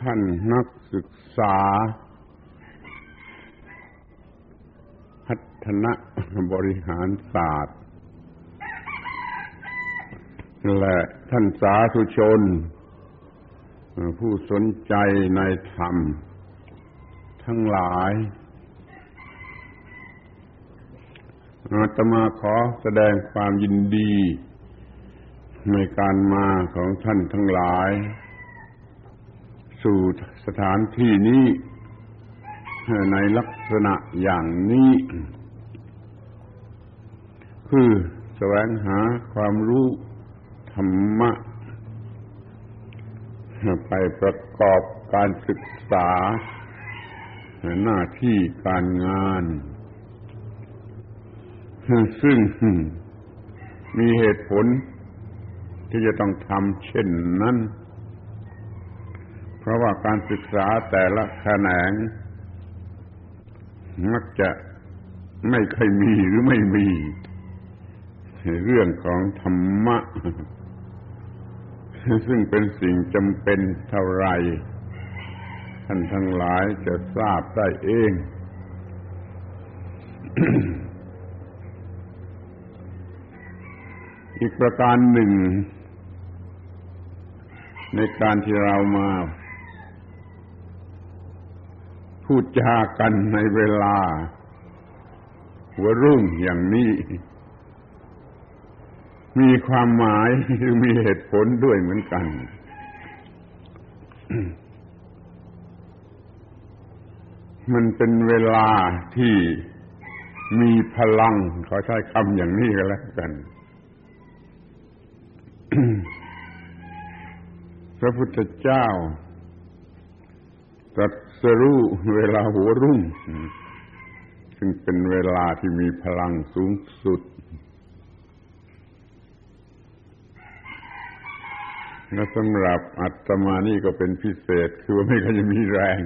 ท่านนักศึกษา พัฒนะบริหารศาสตร์ และท่านสาธุชน ผู้สนใจในธรรม ทั้งหลายอาตมาขอแสดงความยินดี ในการมาของท่านทั้งหลาย สู่สถานที่นี้ในลักษณะอย่างนี้ คือแสวงหาความรู้ธรรมะ ไปประกอบการศึกษา หน้าที่การงาน ซึ่งมีเหตุผลที่จะต้องทำเช่นนั้น ราะว่าการศึกษาแต่ละแขนง มักจะไม่เคยมีหรือไม่มี เรื่องของธรรมะ ซึ่งเป็นสิ่งจำเป็นเท่าไร ท่านทั้งหลายจะทราบได้เอง อีกประการหนึ่งในการที่เรามา พูดจากันในเวลา หัวรุ่งอย่างนี้ มีความหมายหรือมีเหตุผลด้วยเหมือนกัน มันเป็นเวลาที่มีพลังขอใช้คำอย่างนี้ก็แล้วกันพระพุทธเจ้าตรั สรู้เวลาหัวรุ่ง ซึ่งเป็นเวลาที่มีพลังสูงสุด และสำหรับอัตมานี่ก็เป็นพิเศษ คือว่าไม่ค่อยจะมีแรง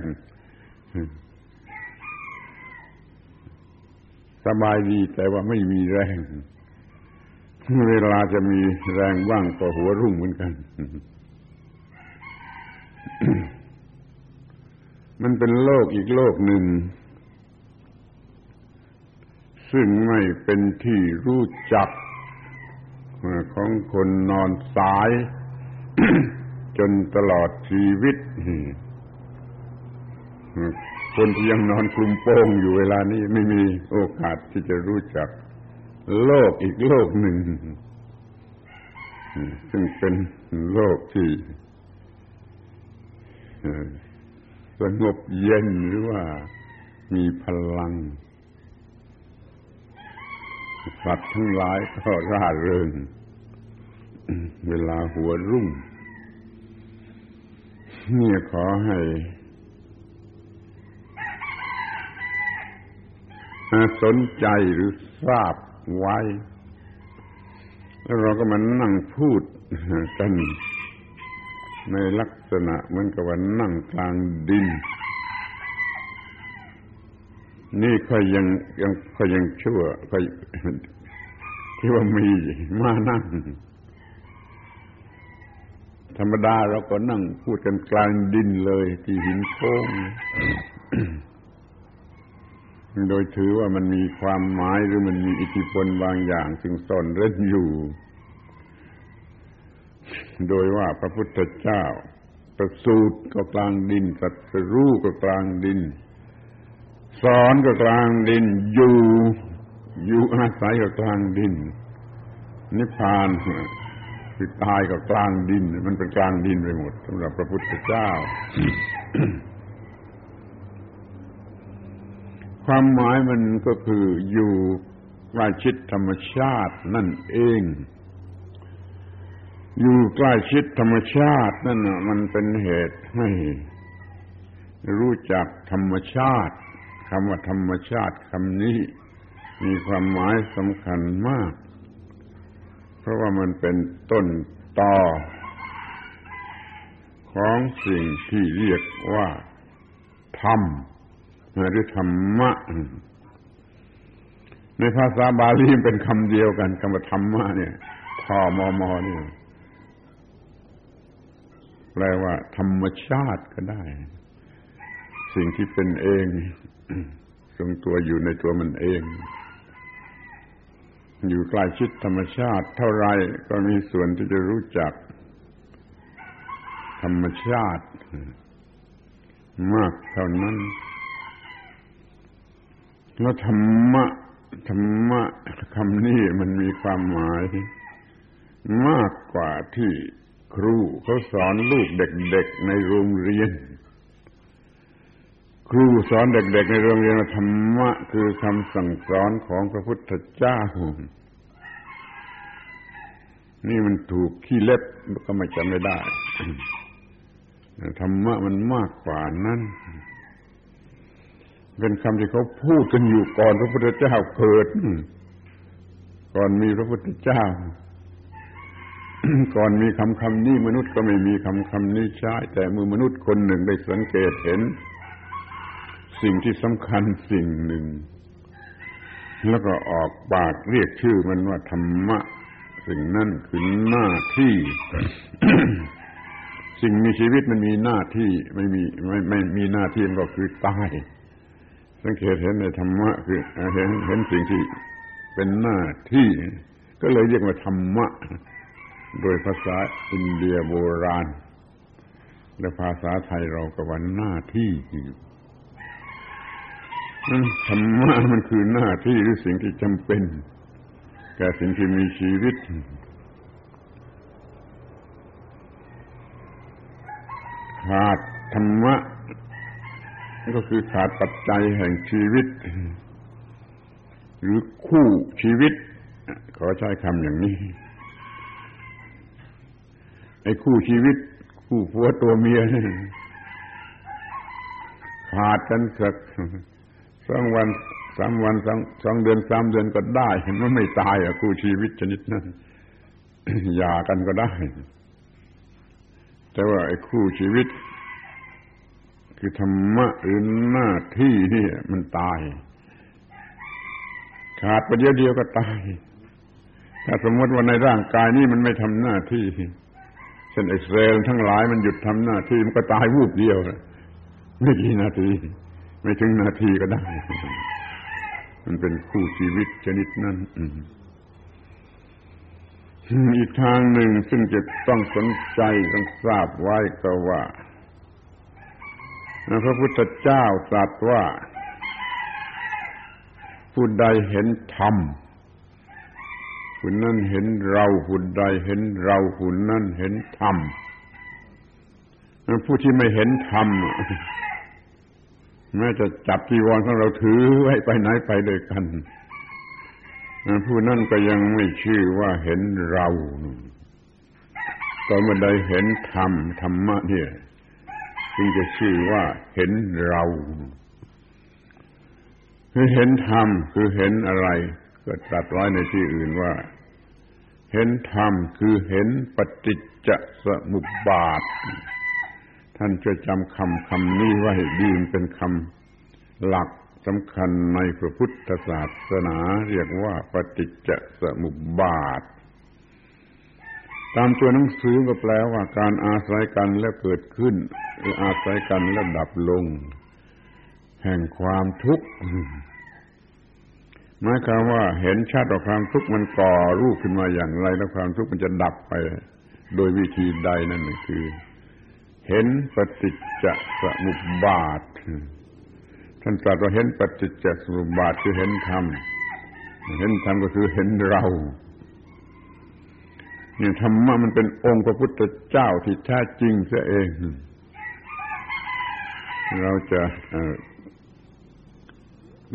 สบายดีแต่ว่าไม่มีแรง เวลาจะมีแรงบ้างก็หัวรุ่งเหมือนกัน มันเป็นโลกอีกโลกหนึ่ง ซึ่งไม่เป็นที่รู้จักของคนนอนสาย จนตลอดชีวิต คนที่ยังนอนคลุมโป้งอยู่เวลานี้ไม่มีโอกาสที่จะรู้จัก โลกอีกโลกหนึ่ง ซึ่งเป็นโลกที่ สงบเย็นหรือว่ามีพลังสัตว์ทั้งหลายก็ร่าเริง เวลาหัวรุ่งเนี่ยขอให้สนใจหรือทราบไว้ แล้วเราก็มานั่งพูดกันในลัก ษณะเหมือนกับว่านั่งกลางดิน นี่ค่อยยังยังค่อยยังชั่วค่อยที่ว่ามีมานั่ง ธรรมดาเราก็นั่งพูดกันกลางดินเลย ที่หินโค้งโดยถือว่ามันมีความหมายหรือมันมีอิทธิพลบางอย่างซึ่งซ่อนเร้นอยู่ โดยว่าพระพุทธเจ้า ประสูติก็กลางดินตรัสรู้ก็กลางดิน สอนก็กลางดิน อยู่อยู่อาศัยก็กลางดิน นิพพานคือตายก็กลางดิน มันเป็นกลางดินไปหมดสำหรับพระพุทธเจ้า ความหมายมันก็คืออยู่ใกล้ชิดธรรมชาตินั่นเอง อยู่ใกล้ชิดธรรมชาตินั่นมันเป็นเหตุให้รู้จักธรรมชาติคำว่าธรรมชาติคำนี้ มีความหมายสำคัญมาก เพราะว่ามันเป็นต้นตอของสิ่งที่เรียกว่า ธรรมหรือธรรมะ ในภาษาบาลีเป็นคำเดียวกันคำว่าธรรมะเนี่ยทอมอมอเนี่ย แปลว่า ธรรมชาติก็ได้ สิ่งที่เป็นเองทรงตัวอยู่ในตัวมันเอง อยู่ใกล้ชิดธรรมชาติ เท่าไรก็มีส่วนที่จะรู้จัก ธรรมชาติ มากเท่านั้น แล้วธรรมะธรรมะคำนี้มันมีความหมาย มากกว่าที่ ครูเขาสอนลูกเด็กๆในโรงเรียน ครูสอนเด็ก ๆ ในโรงเรียนธรรมะคือคำสั่งสอนของพระพุทธเจ้า นี่มันถูกขี้เล็บก็ไม่จำไม่ได้ธรรมะมันมากกว่านั้น เป็นคำที่เขาพูดกันอยู่ก่อนพระพุทธเจ้าเกิด ก่อนมีพระพุทธเจ้า ก่อนมีคำคำนี้มนุษย์ก็ไม่มีคำคำนี้ใช้ แต่เมื่อมนุษย์คนหนึ่งได้สังเกตเห็น สิ่งที่สำคัญสิ่งหนึ่ง แล้วก็ออกปากเรียกชื่อมันว่าธรรมะ สิ่งนั่นคือหน้าที่ สิ่งมีชีวิตมันมีหน้าที่ไม่มีไม่ไม่มีหน้าที่ก็คือตายสังเกตเห็นในธรรมะคือเห็นเห็นสิ่งที่เป็นหน้าที่ ก็เลยเรียกว่าธรรมะ โดยภาษาอินเดียโบราณ และภาษาไทยเราก็ว่าหน้าที่นั่นธรรมะมันคือหน้าที่หรือสิ่งที่จำเป็นแก่สิ่งที่มีชีวิตขาดธรรมะก็คือขาดปัจจัยแห่งชีวิต หรือคู่ชีวิต ขอใช้คำอย่างนี้ ไอ้คู่ชีวิต คู่ผัวตัวเมียนี่ขาดกันสักสองวันสามวันสองสองเดือนสามเดือนก็ได้เห็นว่าไม่ตายอะคู่ชีวิตชนิดนั้นหย่ากันก็ได้ แต่ว่าไอ้คู่ชีวิต คือธรรมะหรือหน้าที่นี่มันตาย ขาดไปเดียวเดียวก็ตาย ถ้าสมมติว่าในร่างกายนี่มันไม่ทำหน้าที่ เช่นไอเซลทั้งหลายมันหยุดทำหน้าที่มันก็ตายวูบเดียวไม่กี่นาที ไม่ถึงนาทีก็ได้ มันเป็นคู่ชีวิตชนิดนั้นอีกทางหนึ่งซึ่งจะต้องสนใจต้องทราบไว้ก็ว่าพระพุทธเจ้าตรัสว่า ผู้ใดเห็นธรรม ผู้นั้นเห็นเราผู้ใดเห็นเราผู้นั้นเห็นธรรมผู้ที่ไม่เห็นธรรมแม้จะจับจีวรของเราถือไว้ไปไหนไปด้วยกันผู้นั้นก็ยังไม่ชื่อว่าเห็นเราตอนเมื่อใดเห็นธรรมธรรมะเนี่ยจึงจะชื่อว่าเห็นเรา คือเห็นธรรมคือเห็นอะไร ก็ตรัสไว้ในที่อื่นว่า เห็นธรรมคือเห็นปฏิจจสมุปบาท ท่านจะจำคำคำนี้ไว้ดีเป็นคำหลักสำคัญในพระพุทธศาสนา เรียกว่าปฏิจจสมุปบาท ตามตัวหนังสือก็แปลว่าการอาศัยกันแล้วเกิดขึ้นหรืออาศัยกันแล้วดับลง แห่งความทุกข์ หมายความว่าเห็นชาติต่อความทุกข์มันก่อรูปขึ้นมาอย่างไร แล้วความทุกข์มันจะดับไป โดยวิธีใดนั่นคือ เห็นปฏิจจสมุปบาทท่านตรัสว่าเห็นปฏิจจสมุปบาทคือเห็นธรรมเห็นธรรมก็คือเห็นเราเนี่ยธรรมะมันเป็นองค์พระพุทธเจ้าที่แท้จริงเสียเอง เราจะ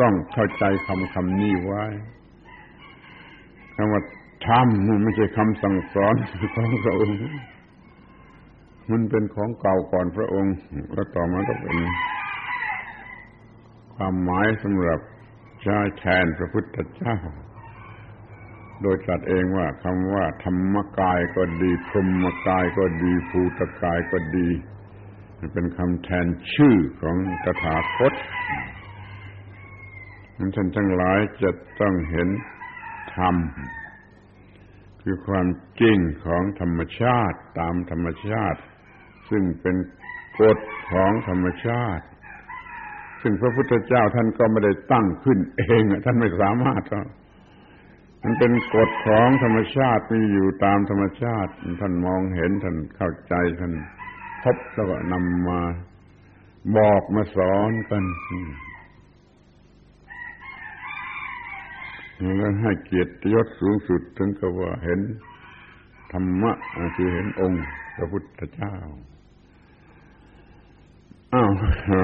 ต้องเข้าใจคำคำนี้ไว้คำว่าธรรมมันไม่ใช่คำสั่งสอนของพระองค์ มันเป็นของเก่าก่อนพระองค์ แล้วต่อมาก็เป็นความหมายสำหรับใช้แทนพระพุทธเจ้า โดยตรัสเองว่าคำว่า ธรรมกายก็ดีพรหมกายก็ดีภูตกายก็ดี เป็นคำแทนชื่อของตถาคต ท่านทั้งหลายจะต้องเห็นธรรม คือความจริงของธรรมชาติตามธรรมชาติ ซึ่งเป็นกฎของธรรมชาติ ซึ่งพระพุทธเจ้าท่านก็ไม่ได้ตั้งขึ้นเองท่านไม่สามารถมันเป็นกฎของธรรมชาติมีอยู่ตามธรรมชาติ ท่านมองเห็นท่านเข้าใจท่านพบแล้วก็นำมาบอกมาสอนกัน แล้วให้เกียรติยศสูงสุดถึงกับว่าเห็นธรรมะคือเห็นองค์พระพุทธเจ้าอ้าว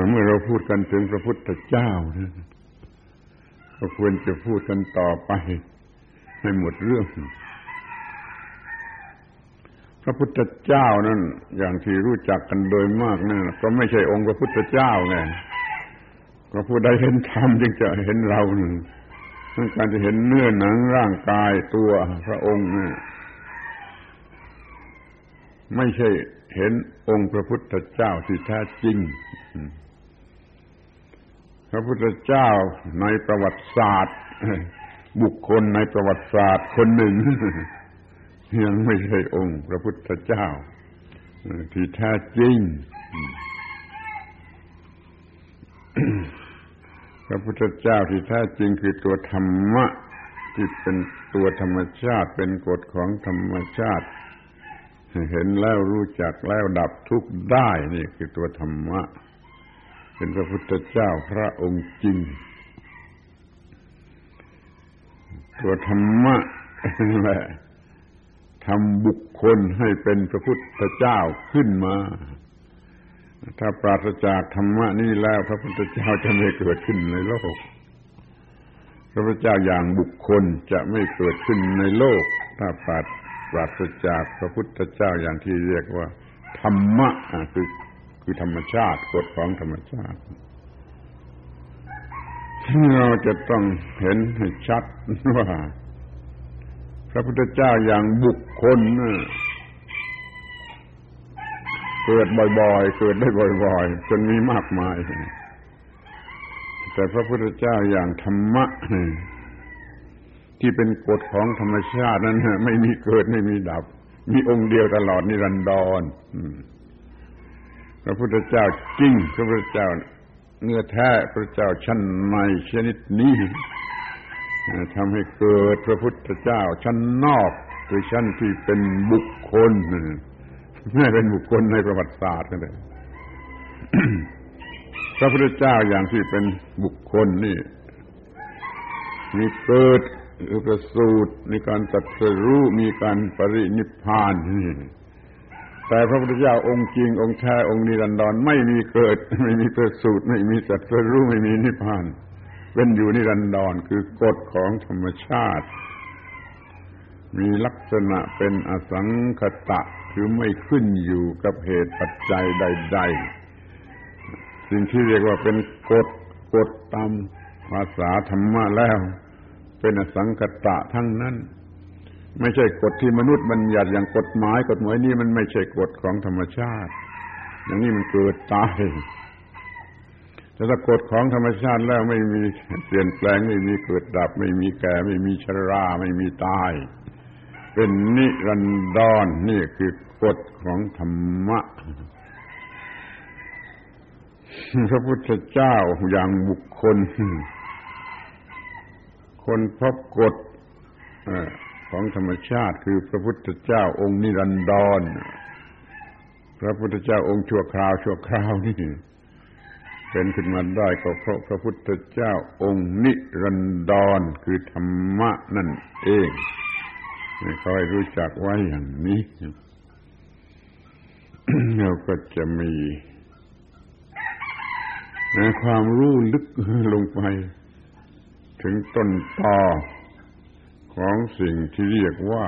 เมื่อเราพูดกันถึงพระพุทธเจ้าก็ควรจะพูดกันต่อไปให้หมดเรื่อง พระพุทธเจ้านั่นอย่างที่รู้จักกันโดยมากนั่นก็ไม่ใช่องค์พระพุทธเจ้าไงก็ผู้ใดเห็นธรรมจึงจะเห็นเราหนึ่ง การจะเห็นเนื้อหนังร่างกายตัวพระองค์เนี่ยไม่ใช่เห็นองค์พระพุทธเจ้าที่แท้จริง พระพุทธเจ้าในประวัติศาสตร์ บุคคลในประวัติศาสตร์คนหนึ่ง ยังไม่ใช่องค์พระพุทธเจ้าที่แท้จริง ระพุทธเจ้าที่แท้จริงคือตัวธรรมะที่เป็นตัวธรรมชาติเป็นกฎของธรรมชาติ เห็นแล้วรู้จักแล้วดับทุกข์ได้นี่คือตัวธรรมะ เป็นพระพุทธเจ้าพระองค์จริง ตัวธรรมะแหละทำบุคคลให้เป็นพระพุทธเจ้าขึ้นมา ถ้าปราศจากธรรมะนี่แล้ว พระพุทธเจ้าจะไม่เกิดขึ้นในโลก พระพุทธเจ้าอย่างบุคคลจะไม่เกิดขึ้นในโลก ถ้าปราศปราศจากพระพุทธเจ้าอย่างที่เรียกว่า ธรรมะคือคือธรรมชาติกฎของธรรมชาติเราจะต้องเห็นให้ชัดว่า พระพุทธเจ้าอย่างบุคคล เกิดบ่อยๆ เกิดได้บ่อยๆ จนมีมากมาย แต่พระพุทธเจ้าอย่างธรรมะที่เป็นกฎของธรรมชาตินั้นไม่มีเกิดไม่มีดับ มีองค์เดียวตลอดนิรันดรพระพุทธเจ้าจริง พระพุทธเจ้าเนื้อแท้พระเจ้าชั้นในชนิดนี้ทำให้เกิดพระพุทธเจ้าชั้นนอกคือชั้นที่เป็นบุคคล ไม่เป็นบุคคลในประวัติศาสตร์กันเลยพระพุทธเจ้าอย่างที่เป็นบุคคลนี่ มีเกิดคือประสูตรในการตัดสรู้มีการปรินิพพานนี่แต่พระพุทธเจ้าองค์จริงองค์แท้องค์นิรันดรไม่มีเกิด ไม่มีประสูตรไม่มีตัดสรู้ไม่มีนิพพาน เป็นอยู่นิรันดรคือกฎของธรรมชาติ มีลักษณะเป็นอสังคตะ คือไม่ขึ้นอยู่กับเหตุปัจจัยใด ๆ สิ่งที่เรียกว่าเป็นกฎกฎตามภาษาธรรมะแล้ว เป็นอสังคตะทั้งนั้น ไม่ใช่กฎที่มนุษย์บัญญัติอย่างกฎหมาย กฎหมายนี้มันไม่ใช่กฎของธรรมชาติ อย่างนี้มันเกิดตายแต่ถ้ากฎของธรรมชาติแล้วไม่มีเปลี่ยนแปลงไม่มีเกิดดับ ไม่มีแก่ ไม่มีชรา ไม่มีตาย เป็นนิรันดรนนี่คือกฎของธรรมะ พระพุทธเจ้าอย่างบุคคล คนพบกฎของธรรมชาติคือพระพุทธเจ้าองค์นิรันดร พระพุทธเจ้าองค์ชั่วคราวชั่วคราวนี่เป็นขึ้นมาได้ก็เพราะพระพุทธเจ้าองค์นิรันดรคือธรรมะนั่นเอง ค่อยรู้จักไว้อย่างนี้เราก็จะมีความรู้ลึกลงไป ถึงต้นตอของสิ่งที่เรียกว่า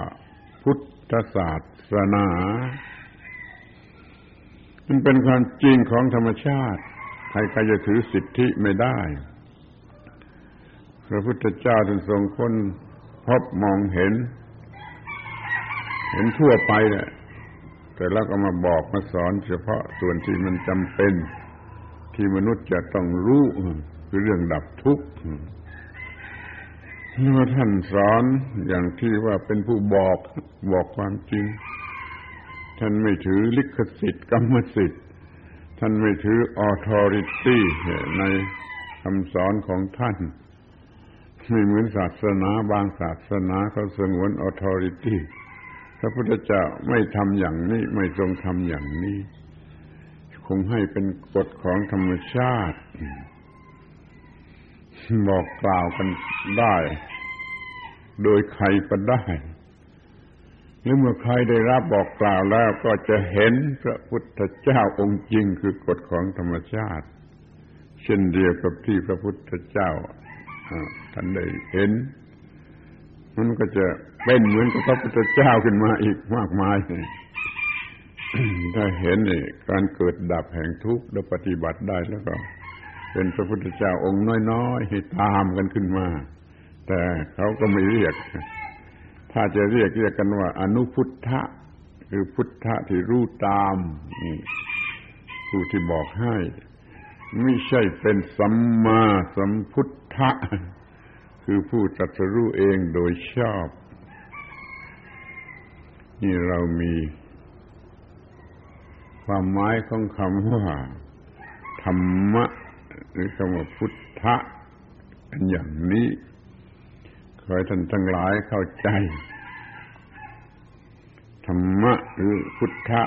พุทธศาสนามันเป็นความจริงของธรรมชาติ ใครๆจะถือสิทธิไม่ได้ พระพุทธเจ้าท่านทรงค้นพบมองเห็น เห็นทั่วไปเนี่ยแต่แล้วก็มาบอกมาสอนเฉพาะส่วนที่มันจำเป็น ที่มนุษย์จะต้องรู้คือเรื่องดับทุกข์เมื่อท่านสอนอย่างที่ว่าเป็นผู้บอกบอกความจริง ท่านไม่ถือลิขสิทธิ์กรรมสิทธิ์ ท่านไม่ถือ authority ในคำสอนของท่านไม่เหมือนศาสนาบางศาสนาเขาสงวน authority พระพุทธเจ้าไม่ทำอย่างนี้ไม่ทรงทำอย่างนี้ คงให้เป็นกฎของธรรมชาติ บอกกล่าวกันได้ โดยใครก็ได้หรือเมื่อใครได้รับบอกกล่าวแล้วก็จะเห็นพระพุทธเจ้าองค์จริงคือกฎของธรรมชาติ เช่นเดียวกับที่พระพุทธเจ้าท่านได้เห็นมันก็จะ เป็นเหมือนกับพระพุทธเจ้าขึ้นมาอีกมากมายถ้าเห็นนี่การเกิดดับแห่งทุกข์แล้วปฏิบัติได้แล้วก็ เป็นพระพุทธเจ้าองค์น้อยๆให้ตามกันขึ้นมา แต่เขาก็ไม่เรียก ถ้าจะเรียกเรียกกันว่า อนุพุทธะคือพุทธะที่รู้ตามผู้ที่บอกให้ ไม่ใช่เป็นสัมมาสัมพุทธะคือผู้ตรัสรู้เองโดยชอบ นี่เรามี ความหมายของคำว่า ธรรมะ หรือคำว่าพุทธะอันอย่างนี้ขอให้ท่านทั้งหลายเข้าใจ ธรรมะหรือพุทธะ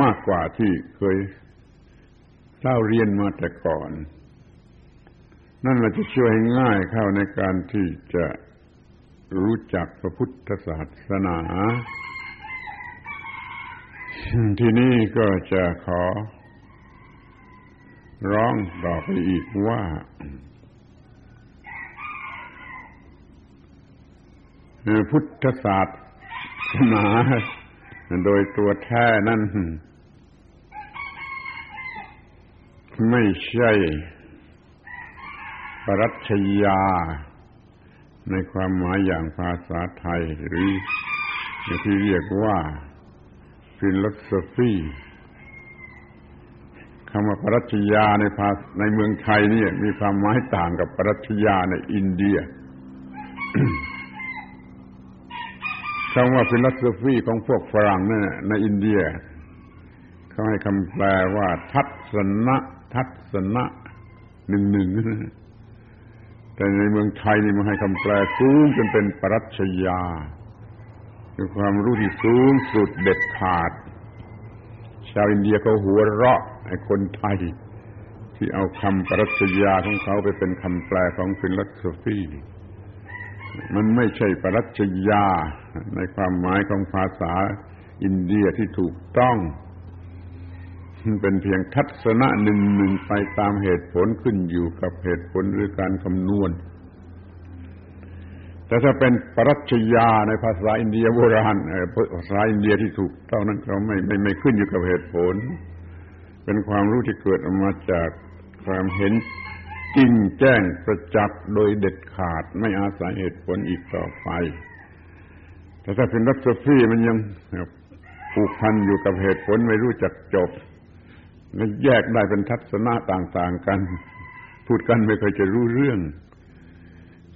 มากกว่าที่เคยเล่าเรียนมาแต่ก่อน นั่นเราจะช่วยง่ายเข้าในการที่จะรู้จักพระพุทธศาสนา ที่นี่ก็จะขอ ร้องต่อไปอีกว่า พุทธศาสนาโดยตัวแท้นั้นไม่ใช่ปรัชญา ในความหมายอย่างภาษาไทยหรือที่เรียกว่า philosophy คำว่าปรัชญาในภาในเมืองไทยนี่มีความหมายต่างกับปรัชญาในอินเดียคำว่า philosophy ของพวกฝรั่งนั่นในอินเดียเขาให้คำแปลว่า ทัศนะทัศนะหนึ่งหนึ่งแต่ในเมืองไทยนี่มันให้คำแปลสูงจนเป็นปรัชญา คือความรู้ที่สูงสุดเด็ดขาด ชาวอินเดียเขาหัวเราะไอ้คนไทย ที่เอาคำปรัชญาของเขาไปเป็นคำแปลของฟิลโสฟีมันไม่ใช่ปรัชญาในความหมายของภาษาอินเดียที่ถูกต้อง มันเป็นเพียงทัศนะหนึ่งหนึ่งไปตามเหตุผลขึ้นอยู่กับเหตุผลหรือการคำนวณ แต่ถ้าเป็นปรัชญาในภาษาอินเดียโบราณภาษาอินเดียที่ถูกต้องนั้นเขาไม่ไม่ไม่ขึ้นอยู่กับเหตุผล เป็นความรู้ที่เกิดออกมาจากความเห็นจริงแจ้งประจักษ์โดยเด็ดขาดไม่อาศัยเหตุผลอีกต่อไป แต่ถ้าเป็นรัสฟีมันยังผูกพันอยู่กับเหตุผลไม่รู้จักจบมันแยกได้เป็นทัศนะต่าง ๆ กัน พูดกันไม่เคยจะรู้เรื่อง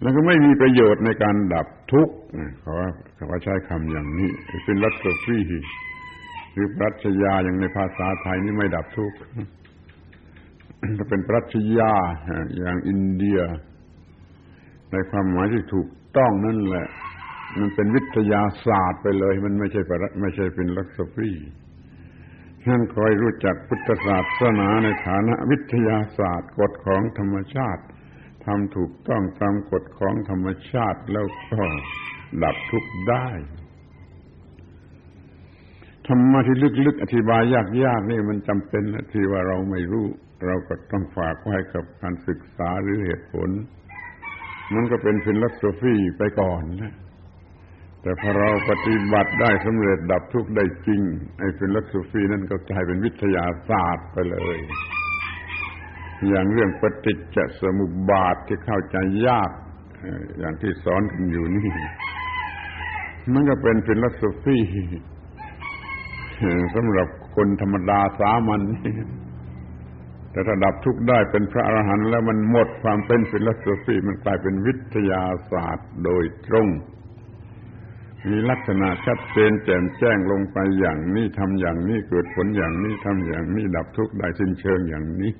แล้วก็ไม่มีประโยชน์ในการดับทุกข์เขาว่าเขาใช้คำอย่างนี้เป็นรัสฟีหรือปรัชญาอย่างในภาษาไทยนี่ไม่ดับทุกข์ถ้าเป็นปรัชญาอย่างอินเดีย ในความหมายที่ถูกต้องนั่นแหละ มันเป็นวิทยาศาสตร์ไปเลย มันไม่ใช่ปรไม่ใช่เป็นลักษฟีท่านคอยรู้จักพุทธศาสนาในฐานะวิทยาศาสตร์กฎของธรรมชาติ ทำถูกต้องตามกฎของธรรมชาติแล้วก็ดับทุกข์ได้ธรรมะที่ลึกๆอธิบายยากๆนี่มันจำเป็นที่ว่าเราไม่รู้ เราก็ต้องฝากไว้กับการศึกษาหรือเหตุผล มันก็เป็น philosophy ไปก่อนนะแต่พอเราปฏิบัติได้สำเร็จดับทุกข์ได้จริง ไอ้ philosophy นั่นก็กลายเป็นวิทยาศาสตร์ไปเลย อย่างเรื่องปฏิจจสมุปบาทที่เข้าใจยาก อย่างที่สอนกันอยู่นี่ มันก็เป็น philosophy สำหรับคนธรรมดาสามัญแต่ถ้าดับทุกข์ได้เป็นพระอรหันต์แล้วมันหมดความเป็น philosophy มันกลายเป็นวิทยาศาสตร์โดยตรง มีลักษณะชัดเจนแจ่มแจ้งลงไปอย่างนี้ทำอย่างนี้เกิดผลอย่างนี้ทำอย่างนี้ดับทุกข์ได้สิ้นเชิงอย่างนี้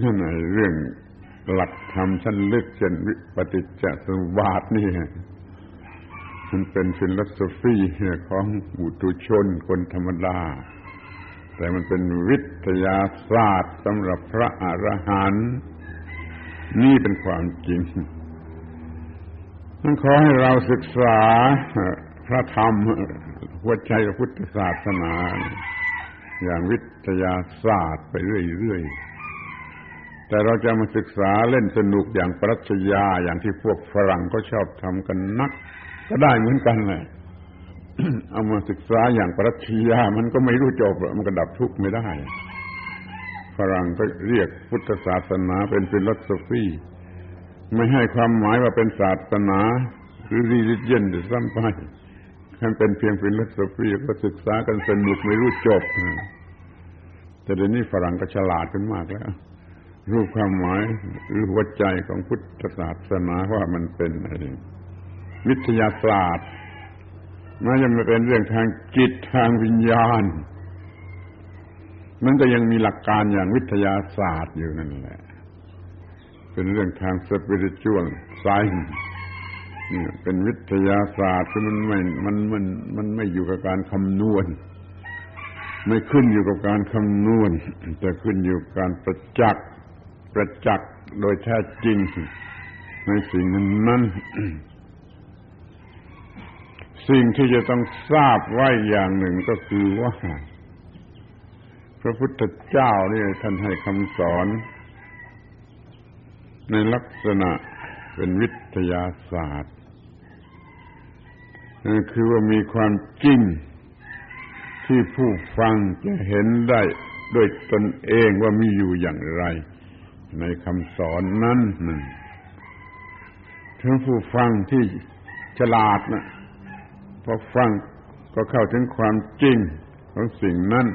นั่นไอ้เรื่องหลักธรรมชั้นลึกเช่นวิปฏิจจสมบาทนี่มันเป็นฟิลโสฟีของบุตุชนคนธรรมดา แต่มันเป็นวิทยาศาสตร์สำหรับพระอรหันต์นี่เป็นความจริงนั่นขอให้เราศึกษาพระธรรมหัวใจพระพุทธศาสนา อย่างวิทยาศาสตร์ไปเรื่อยๆ แต่เราจะมาศึกษาเล่นสนุกอย่างปรัชญาอย่างที่พวกฝรั่งก็ชอบทำกันนัก ก็ได้เหมือนกันเลยเอามาศึกษาอย่างปรัชญามันก็ไม่รู้จบมันก็ดับทุกข์ไม่ได้ฝรั่งก็เรียกพุทธศาสนาเป็น philosophy ไม่ให้ความหมายว่าเป็นศาสนา หรือ religion หรือซ้ำไป มันเป็นเพียง philosophy ก็ศึกษากันสนุกไม่รู้จบ แต่เดี๋ยวนี้ฝรั่งก็ฉลาดขึ้นมากแล้ว รู้ความหมายหรือหัวใจของพุทธศาสนาว่ามันเป็นอะไรวิทยาศาสตร์มันจะมาเป็นเรื่องทางจิตทางวิญญาณ มันก็ยังมีหลักการอย่างวิทยาศาสตร์อยู่นั่นแหละ เป็นเรื่องทาง spiritualไซน์ นี่เป็นวิทยาศาสตร์ที่มันไม่ มันมันมันไม่อยู่กับการคำนวณ ไม่ขึ้นอยู่กับการคำนวณแต่ขึ้นอยู่กับการประจักษ์ประจักษ์โดยแท้จริง ในสิ่งนั้นนั้นสิ่งที่จะต้องทราบไว้อย่างหนึ่งก็คือว่า พระพุทธเจ้านี่ท่านให้คำสอน ในลักษณะเป็นวิทยาศาสตร์ คือว่ามีความจริงที่ผู้ฟังจะเห็นได้ด้วยตนเองว่ามีอยู่อย่างไร ในคำสอนนั้นหนึ่งทั้งผู้ฟังที่ฉลาดนะพอฟังก็เข้าถึงความจริงของสิ่งนั้น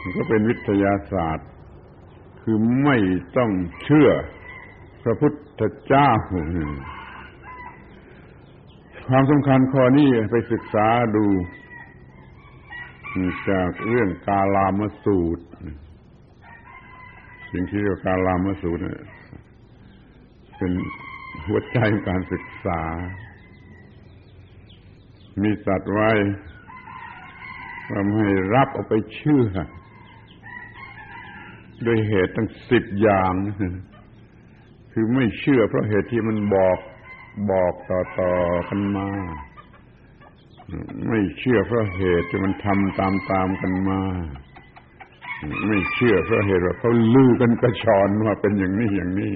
มันก็เป็นวิทยาศาสตร์ คือไม่ต้องเชื่อพระพุทธเจ้า ความสำคัญข้อนี้ไปศึกษาดูจากเรื่องกาลามสูตร สิ่งที่เรียกกาลามสูตรเป็นหัวใจของการศึกษา มีสัตว์ไว้ทำให้รับเอาไปเชื่อด้วยเหตุตั้งสิบอย่าง คือไม่เชื่อเพราะเหตุที่มันบอก บอกต่อๆกันมา ไม่เชื่อเพราะเหตุที่มันทำตามๆกันมา ไม่เชื่อเพราะเหตุว่าเขาลือกันกระชอนว่าเป็นอย่างนี้อย่างนี้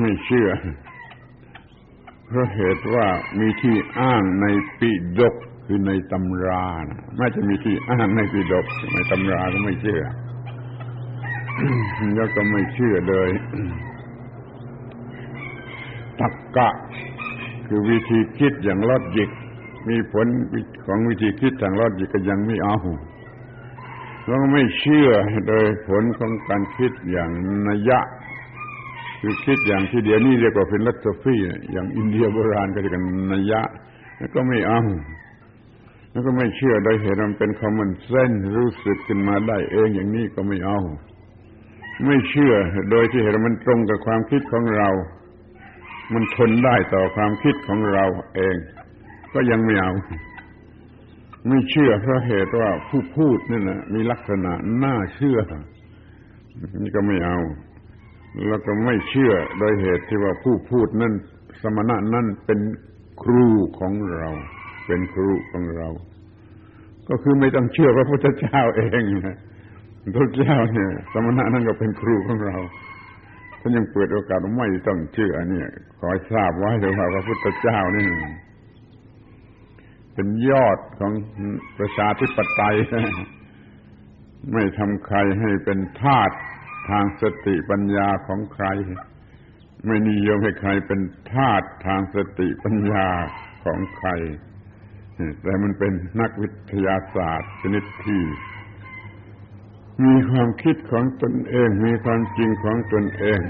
ไม่เชื่อเพราะเหตุว่ามีที่อ้างในปิดกคือในตำรานะไม่จะมีที่อ้างในปิดกในตำราก็ไม่เชื่อ แล้วก็ไม่เชื่อเลย ตักกะ คือวิธีคิดอย่างลอดจิก มีผลของวิธีคิดทางลอดจิกก็ยังไม่เอาแล้วก็ไม่เชื่อโดยผลของการคิดอย่างนัยะคือคิดอย่างที่เดียวนี้เรียกว่าเป็นลัทธิอย่างอินเดียโบราณก็เรียกกันนัยะแล้วก็ไม่เอาแล้วก็ไม่เชื่อโดยเหตุมันเป็นคอมมอนเซนรู้สึกขึ้นมาได้เองอย่างนี้ก็ไม่เอา ไม่เชื่อโดยที่เห็นมันตรงกับความคิดของเรา มันทนได้ต่อความคิดของเราเอง ก็ยังไม่เอาไม่เชื่อเพราะเหตุว่าผู้พูดนี่นะมีลักษณะน่าเชื่อ นี่ก็ไม่เอา แล้วก็ไม่เชื่อโดยเหตุที่ว่าผู้พูดนั่นสมณะนั่นเป็นครูของเรา เป็นครูของเรา ก็คือไม่ต้องเชื่อพระพุทธเจ้าเองนะพระเจ้าเนี่ย สมณะนั่นก็เป็นครูของเรา ท่านยังเปิดโอกาสไม่ต้องเชื่อเนี่ยขอทราบไว้เลยว่าพระพุทธเจ้านี่เป็นยอดของประชาธิปไตย ไม่ทำใครให้เป็นทาสทางสติปัญญาของใคร ไม่นิยมให้ใครเป็นทาสทางสติปัญญาของใคร แต่มันเป็นนักวิทยาศาสตร์ชนิดที่ มีความคิดของตนเอง มีความจริงของตนเอง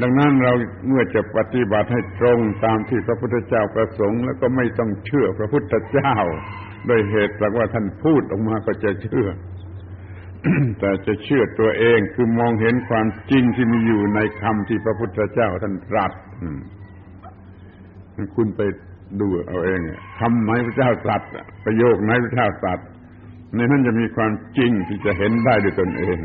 ดังนั้นเราเมื่อจะปฏิบัติให้ตรงตามที่พระพุทธเจ้าประสงค์ แล้วก็ไม่ต้องเชื่อพระพุทธเจ้า โดยเหตุสักว่าท่านพูดออกมาก็จะเชื่อ แต่จะเชื่อตัวเองคือมองเห็นความจริงที่มีอยู่ในคำที่พระพุทธเจ้าท่านตรัสคุณไปดูเอาเองคำไหนพระเจ้าตรัสประโยคไหนพระเจ้าตรัส ในนั้นจะมีความจริงที่จะเห็นได้ด้วยตนเอง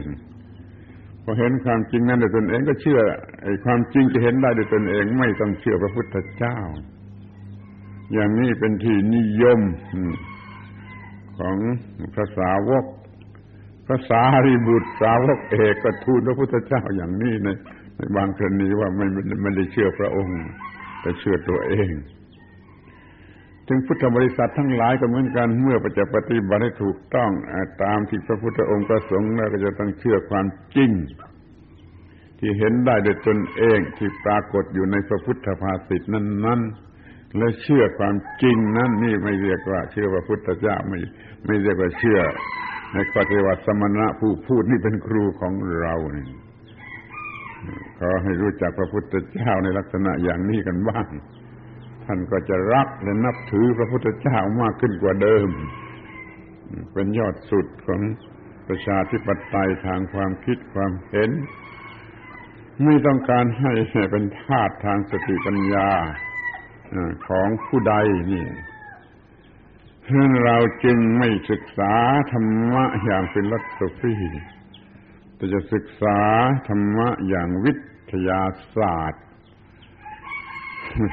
พอเห็นความจริงนั้นด้วยตนเองก็เชื่อไอ้ความจริงจะเห็นได้ด้วยตนเอง ไม่ต้องเชื่อพระพุทธเจ้า อย่างนี้เป็นที่นิยมของภาษาวกภาษาริบุตรสาวกเอกก็ทูลพระพุทธเจ้าอย่างนี้ในในบางกรณีว่าไม่ไม่ได้เชื่อพระองค์ แต่เชื่อตัวเอง ถึงพุทธบริษัททั้งหลายก็เหมือนกันเมื่อจะปฏิบัติให้ถูกต้องตามที่พระพุทธองค์ประสงค์แล้วก็จะต้องเชื่อความจริง ที่เห็นได้โดยตนเองที่ปรากฏอยู่ในพระพุทธภาษิตนั้น ๆ และเชื่อความจริงนั้นนี่ไม่เรียกว่า เชื่อพระพุทธเจ้าไม่ไม่เรียกว่าเชื่อ ในข้อที่ว่าสมณะผู้พูดนี่เป็นครูของเราเนี่ยขอให้รู้จักพระพุทธเจ้าในลักษณะอย่างนี้กันบ้าง ท่านก็จะรักและนับถือพระพุทธเจ้ามากขึ้นกว่าเดิม เป็นยอดสุดของประชาธิปไตยทางความคิดความเห็น ไม่ต้องการให้เป็นทาสทางสติปัญญาของผู้ใดนี่เพราะเราจึงไม่ศึกษาธรรมะอย่างเป็นลัทธิแต่จะศึกษาธรรมะอย่างวิทยาศาสตร์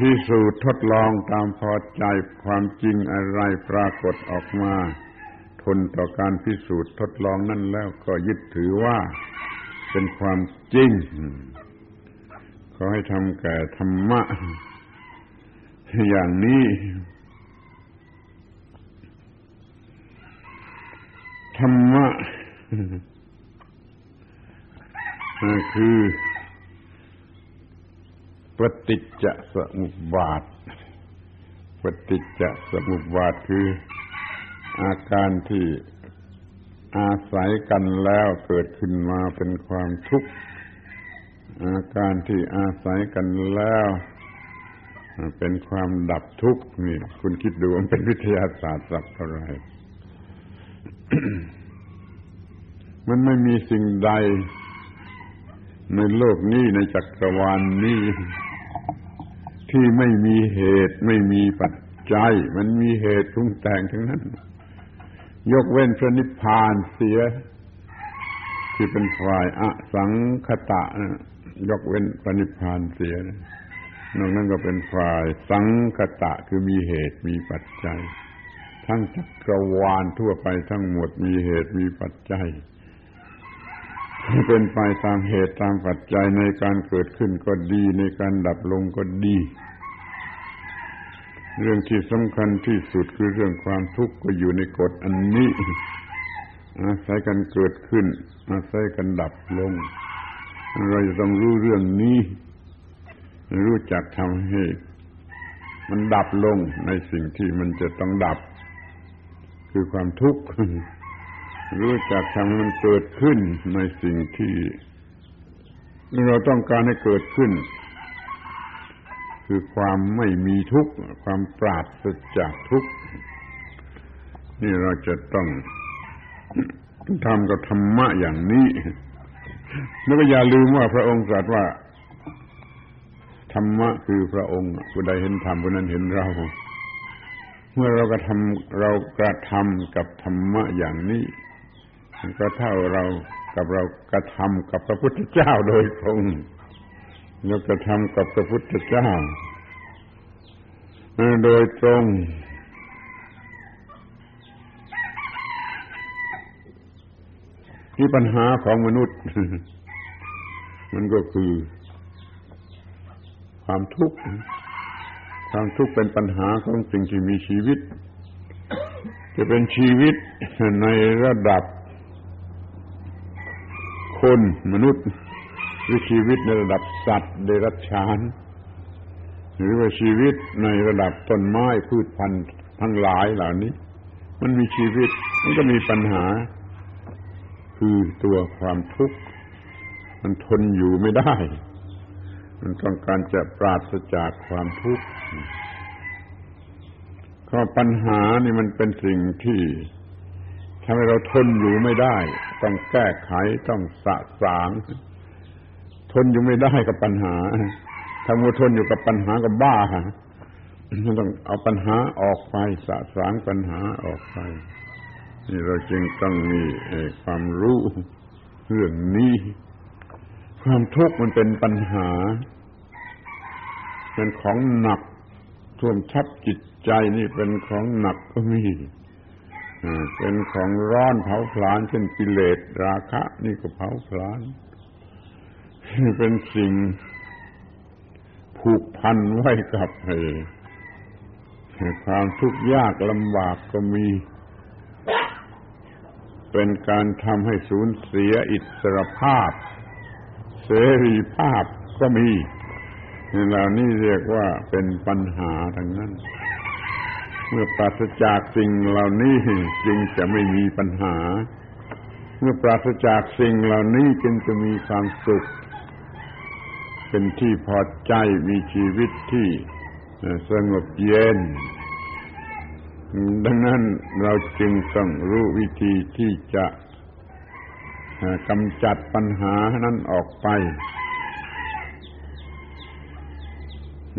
พิสูจน์ทดลองตามพอใจความจริงอะไรปรากฏออกมา ทนต่อการพิสูจน์ทดลองนั่นแล้วก็ยึดถือว่าเป็นความจริง ขอให้ทำแก่ธรรมะ อย่างนี้ ธรรมะคือ ปฏิจจสมุปบาท ปฏิจจสมุปบาทคือ อาการที่อาศัยกันแล้วเกิดขึ้นมาเป็นความทุกข์ อาการที่อาศัยกันแล้วเป็นความดับทุกข์นี่ คุณคิดดูมันเป็นวิทยาศาสตร์สักเท่าไหร่มันไม่มีสิ่งใด ในโลกนี้ในจักรวาลนนี้ ที่ไม่มีเหตุไม่มีปัจจัย มันมีเหตุทุงแต่งทั้งนั้น ยกเว้นพระนิพพานเสีย ที่เป็นฝ่ายอสังคตะยกเว้นพระนิพพานเสียนอกนั้นก็เป็นฝ่ายสังคตะคือมีเหตุมีปัจจัย ทั้งจักรวาลทั่วไปทั้งหมดมีเหตุมีปัจจัย เป็นไปตามเหตุตามปัจจัยในการเกิดขึ้นก็ดีในการดับลงก็ดี เรื่องที่สำคัญที่สุดคือเรื่องความทุกข์ก็อยู่ในกฎอันนี้อาศัยกันเกิดขึ้นอาศัยกันดับลง เราจะต้องรู้เรื่องนี้ รู้จักทำให้มันดับลงในสิ่งที่มันจะต้องดับ คือความทุกข์ รู้จักทำให้มันเกิดขึ้นในสิ่งที่เราต้องการให้เกิดขึ้น คือความไม่มีทุกข์ ความปราศจากทุกข์ นี่เราจะต้องทำกับธรรมะอย่างนี้แล้วก็อย่าลืมว่าพระองค์ตรัสว่าธรรมะคือพระองค์ผู้ใดเห็นธรรมผู้นั้นเห็นเรา เมื่อเรากระทำเรากระทำกับธรรมะอย่างนี้ ก็เท่าเรากับเรากระทำกับพระพุทธเจ้าโดยตรงเรากระทำกับพระพุทธเจ้าโดยตรงที่ปัญหาของมนุษย์ มันก็คือ ความทุกข์ความทุกข์เป็นปัญหาของสิ่งที่มีชีวิต จะเป็นชีวิตในระดับ คนมนุษย์หรือชีวิตในระดับสัตว์เดรัจฉาน หรือว่าชีวิตในระดับต้นไม้พืชพันธุ์ทั้งหลายเหล่านี้ มันมีชีวิตมันก็มีปัญหา คือตัวความทุกข์ มันทนอยู่ไม่ได้ มันมันต้องการจะปราศจากความทุกข์ก็ปัญหานี่มันเป็นสิ่งที่ ทำให้เราทนอยู่ไม่ได้ ต้องแก้ไขต้องสะสาง ทนอยู่ไม่ได้กับปัญหาถ้ามัวทนอยู่กับปัญหาก็บ้าฮะต้องเอาปัญหาออกไปสะสางปัญหาออกไป นี่เราจึงต้องมีความรู้เรื่องนี้ ความทุกข์มันเป็นปัญหาเป็นของหนักท่วมทับจิตใจนี่เป็นของหนักก็มี เป็นของร้อนเผาผลาญเช่นกิเลสราคะ นี่ก็เผาผลาญเป็นสิ่งผูกพันไว้กับความทุกข์ยากลำบากก็มี เป็นการทำให้สูญเสียอิสรภาพ เสรีภาพก็มีเหล่านี้เรียกว่าเป็นปัญหาทั้งนั้น เมื่อปราศจากสิ่งเหล่านี้จึงจะไม่มีปัญหา เมื่อปราศจากสิ่งเหล่านี้จึงจะมีความสุข เป็นที่พอใจมีชีวิตที่สงบเย็น ดังนั้นเราจึงต้องรู้วิธีที่จะกำจัดปัญหานั้นออกไป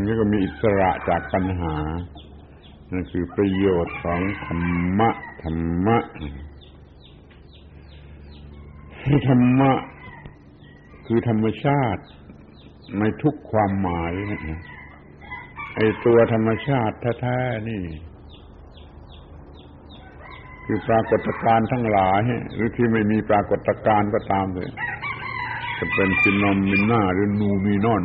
นี่ก็มีอิสระจากปัญหา นั่นคือประโยชน์ของธรรมะ ธรรมะธรรมะ คือธรรมชาติในทุกความหมายไอ้ตัวธรรมชาติแท้ๆนี่ คือปรากฏการณ์ทั้งหลาย หรือที่ไม่มีปรากฏการณ์ก็ตามเลยจะเป็นซินอมมิน่าหรือนูมีนอน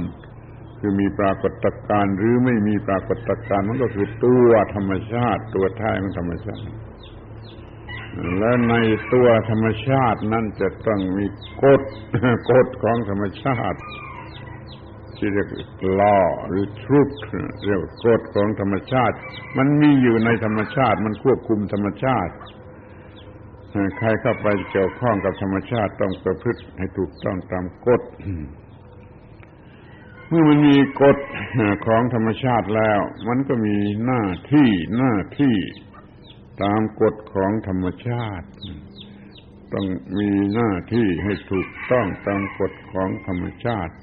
คือมีปรากฏการณ์หรือไม่มีปรากฏการณ์มันก็คือตัวธรรมชาติตัวแท้ของธรรมชาติ และในตัวธรรมชาตินั่นจะต้องมีกฎกฎของธรรมชาติที่เรียกลอหรือทรุธเรียกกฎของธรรมชาติ มันมีอยู่ในธรรมชาติ มันควบคุมธรรมชาติใครเข้าไปเกี่ยวข้องกับธรรมชาติต้องประพฤติให้ถูกต้องตามกฎ เมื่อมันมีกฎของธรรมชาติแล้ว มันก็มีหน้าที่หน้าที่ตามกฎของธรรมชาติ ต้องมีหน้าที่ให้ถูกต้องตามกฎของธรรมชาติ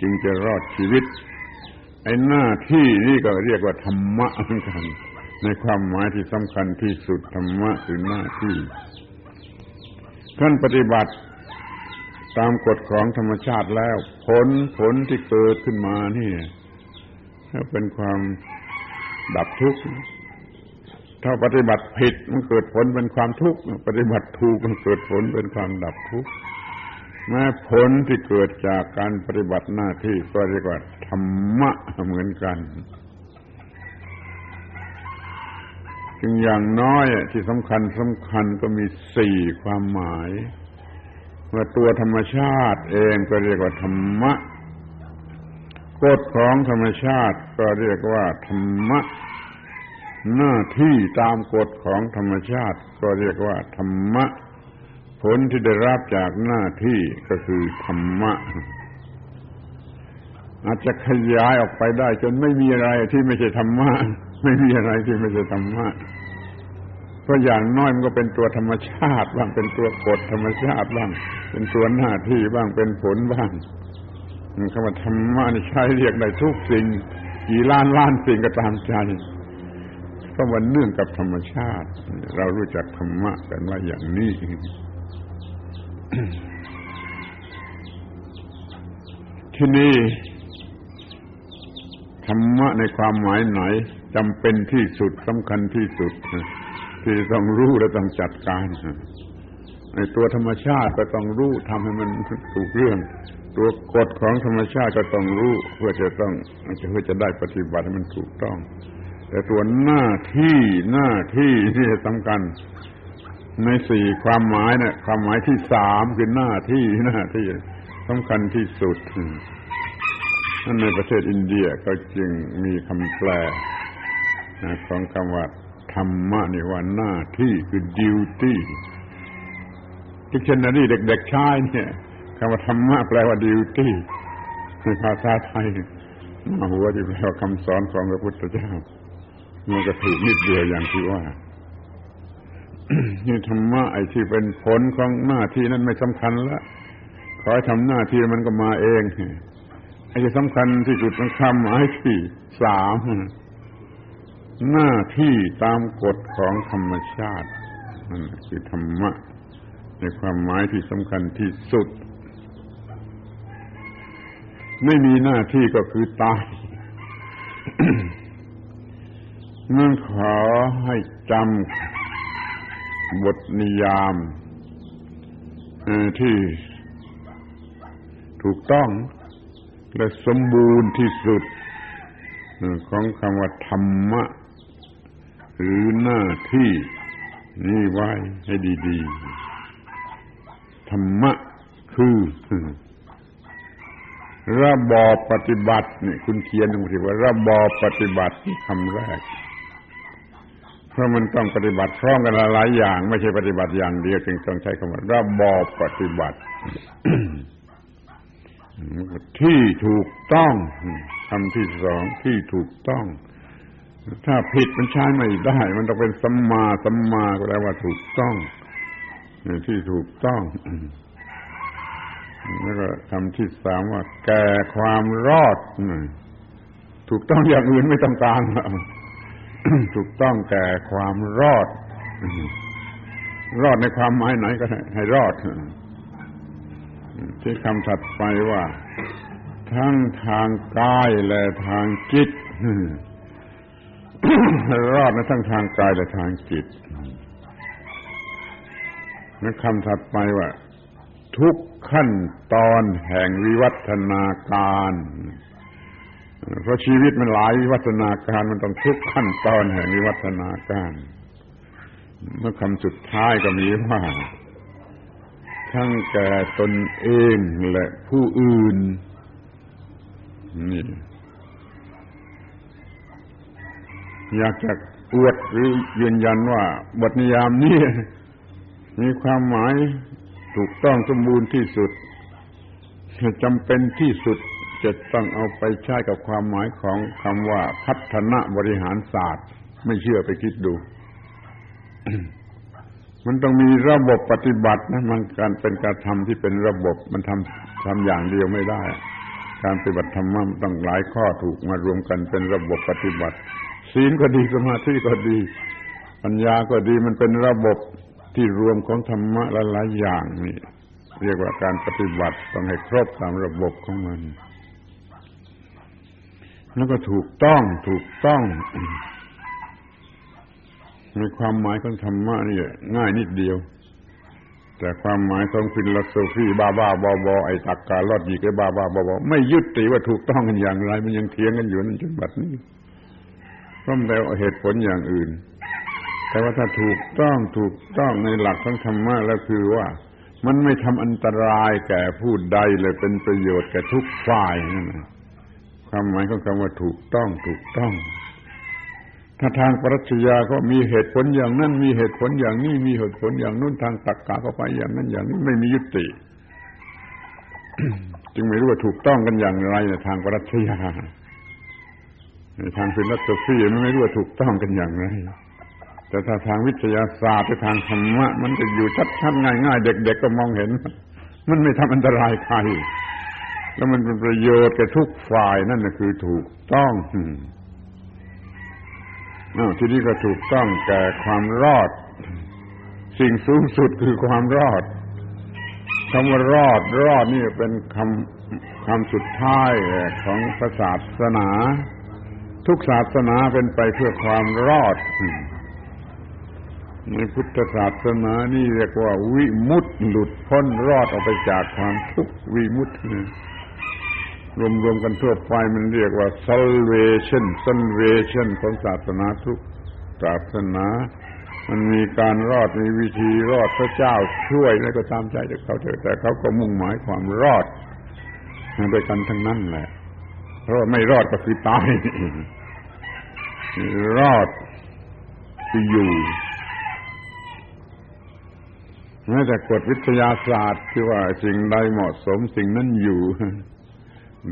จึงจะรอดชีวิต ไอ้หน้าที่นี่ก็เรียกว่าธรรมะเหมือนกัน ในความหมายที่สำคัญที่สุดธรรมะคือหน้าที่ท่านปฏิบัติ ตามกฎของธรรมชาติแล้ว ผลผลที่เกิดขึ้นมานี่เป็นความดับทุกข์ถ้าปฏิบัติผิดมันเกิดผลเป็นความทุกข์ปฏิบัติถูกมันเกิดผลเป็นความดับทุกข์แม้ผลที่เกิดจากการปฏิบัติหน้าที่ก็เรียกว่าธรรมะเหมือนกันจึงอย่างน้อยที่สำคัญสำคัญก็มีสี่ความหมาย ว่าตัวธรรมชาติเองก็เรียกว่าธรรมะกฎของธรรมชาติก็เรียกว่าธรรมะ หน้าที่ตามกฎของธรรมชาติก็เรียกว่าธรรมะ ผลที่ได้รับจากหน้าที่ก็คือธรรมะ อาจจะขยายออกไปได้จนไม่มีอะไรที่ไม่ใช่ธรรมะ ไม่มีอะไรที่ไม่ใช่ธรรมะ เพราะอย่างน้อยมันก็เป็นตัวธรรมชาติ บ้างเป็นตัวกฎธรรมชาติบ้าง เป็นตัวหน้าที่บ้างเป็นผลบ้างคำว่าธรรมะนี่ใช้เรียกได้ทุกสิ่งกี่ล้านล้านสิ่งก็ตามใจก็มันเนื่องกับธรรมชาติ เรารู้จักธรรมะกันว่าอย่างนี้ที่นี่ธรรมะในความหมายไหนจำเป็นที่สุดสำคัญที่สุด ที่ต้องรู้และต้องจัดการในตัวธรรมชาติก็ต้องรู้ทำให้มันถูกเรื่อง ตัวกฎของธรรมชาติก็ต้องรู้ เพื่อจะต้องเพื่อจะได้ปฏิบัติให้มันถูกต้อง แต่ตัวหน้าที่หน้าที่ที่สำคัญในสี่ความหมายเนี่ยความหมายที่สามคือหน้าที่หน้าที่สำคัญที่สุดนั่นในประเทศอินเดียก็จึงมีคำแปลของคำว่า ธรรมะนี่ว่าหน้าที่คือดิวตี้ดิกชันนารีเด็กๆใช้เนี่ยคำว่าธรรมะแปลว่าดิวตี้ในภาษาไทยมาหัวที่แปลว่าคำสอนของพระพุทธเจ้ามันก็ถูกนิดเดียวอย่างที่ว่านี่ธรรมะไอ้ที่เป็นผลของหน้าที่นั้นไม่สำคัญละขอให้ทำหน้าที่มันก็มาเองไอ้ที่สำคัญที่สุดของคำหมายที่สาม หน้าที่ตามกฎของธรรมชาตินั่นคือธรรมะ ในความหมายที่สำคัญที่สุด ไม่มีหน้าที่ก็คือตายนั่นขอให้จำบทนิยามที่ถูกต้องและสมบูรณ์ที่สุดของคำว่าธรรมะ หรือหน้าที่นี่ไว้ให้ดีๆ ธรรมะคือระบอบปฏิบัตินี่คุณเขียนตรงที่ว่า ระบอบปฏิบัติคำแรก เพราะมันต้องปฏิบัติพร้อมกันหลายอย่าง ไม่ใช่ปฏิบัติอย่างเดียวจึงต้องใช้คำว่าระบอบปฏิบัติ ที่ถูกต้องคำที่สองที่ถูกต้อง ถ้าผิดมันใช้ไม่ได้ มันต้องเป็นสัมมาสัมมาก็แปลว่าถูกต้องที่ถูกต้องแล้วก็คำที่สามว่า แก่ความรอดถูกต้องอย่างอื่นไม่ต้องการถูกต้องแก่ความรอด รอดในความหมายไหนก็ให้รอดที่คำถัดไปว่า ทั้งทางกายและทางจิต รอดในทั้งทางกายและทางจิตนั้นคำถัดไปว่า ทุกขั้นตอนแห่งวิวัฒนาการ เพราะชีวิตมันหลายวิวัฒนาการมันต้องทุกขั้นตอนแห่งวิวัฒนาการ เมื่อคำสุดท้ายก็มีว่า ทั้งแก่ตนเองและผู้อื่น นี่ อยากจะอวดหรือยืนยันว่าบทนิยามนี้มีความหมายถูกต้องสมบูรณ์ที่สุดจำเป็นที่สุดจะต้องเอาไปใช้กับความหมายของคำว่าพัฒนาบริหารศาสตร์ ไม่เชื่อไปคิดดู มันต้องมีระบบปฏิบัตินะมันการเป็นการทำที่เป็นระบบมันทำทำอย่างเดียวไม่ได้ การปฏิบัติธรรมะต้องหลายข้อถูกมารวมกันเป็นระบบปฏิบัติ ศีลก็ดีสมาธิก็ดี ปัญญาก็ดีมันเป็นระบบที่รวมของธรรมะหลายอย่างนี่ เรียกว่าการปฏิบัติต้องให้ครบตามระบบของมัน แล้วก็ถูกต้องถูกต้องในความหมายของธรรมะนี่ง่ายนิดเดียว แต่ความหมายของฟิโลโซฟีบ้าบ้าบอบอไอ้ตักการลอดยีกไอ้บ้าบ้าบอบอไม่ยึดติว่าถูกต้องกันอย่างไร มันยังเถียงกันอยู่นั่นจนบัดนี้ ราะแล้วเหตุผลอย่างอื่น แต่ว่าถ้าถูกต้องถูกต้องในหลักของธรรมะแล้วคือว่า มันไม่ทำอันตรายแก่ผู้ใดเลยเป็นประโยชน์แก่ทุกฝ่ายนั่นความหมายของคำว่าถูกต้องถูกต้อง ถ้าทางปรัชญาก็มีเหตุผลอย่างนั้น มีเหตุผลอย่างนี้มีเหตุผลอย่างนู้นทางตรรกะก็ไปอย่างนั้นอย่างนี้ไม่มียุติ จึงไม่รู้ว่าถูกต้องกันอย่างไรในทางปรัชญา ทางฟิลโสฟีมันไม่รู้ว่าถูกต้องกันอย่างไรแต่ถ้าทางวิทยาศาสตร์หรือทางธรรมะ มันจะอยู่ชัดๆง่ายๆเด็กๆก็มองเห็น มันไม่ทำอันตรายใครแล้วมันเป็นประโยชน์แก่ทุกฝ่ายนั่นคือถูกต้องที่นี้ก็ถูกต้องแก่ความรอด สิ่งสูงสุดคือความรอดคำว่ารอดรอดนี่เป็นคำคำสุดท้ายของศาสนา ทุกศาสนาเป็นไปเพื่อความรอด ในพุทธศาสนานี่เรียกว่าวิมุตติหลุดพ้นรอดออกไปจากความทุกข์วิมุตติรวมๆกันทั่วไปมันเรียกว่า salvation salvation ของศาสนาทุกศาสนา มันมีการรอดมีวิธีรอดพระเจ้าช่วยแล้วก็ตามใจจากเขาเถอะแต่เขาก็มุ่งหมายความรอดโดยกันทั้งนั้นแหละเพราะไม่รอดก็คือตาย รอดออยู่แม้แต่กฎวิทยาศาสตร์ที่ว่าสิ่งใดเหมาะสมสิ่งนั้นอยู่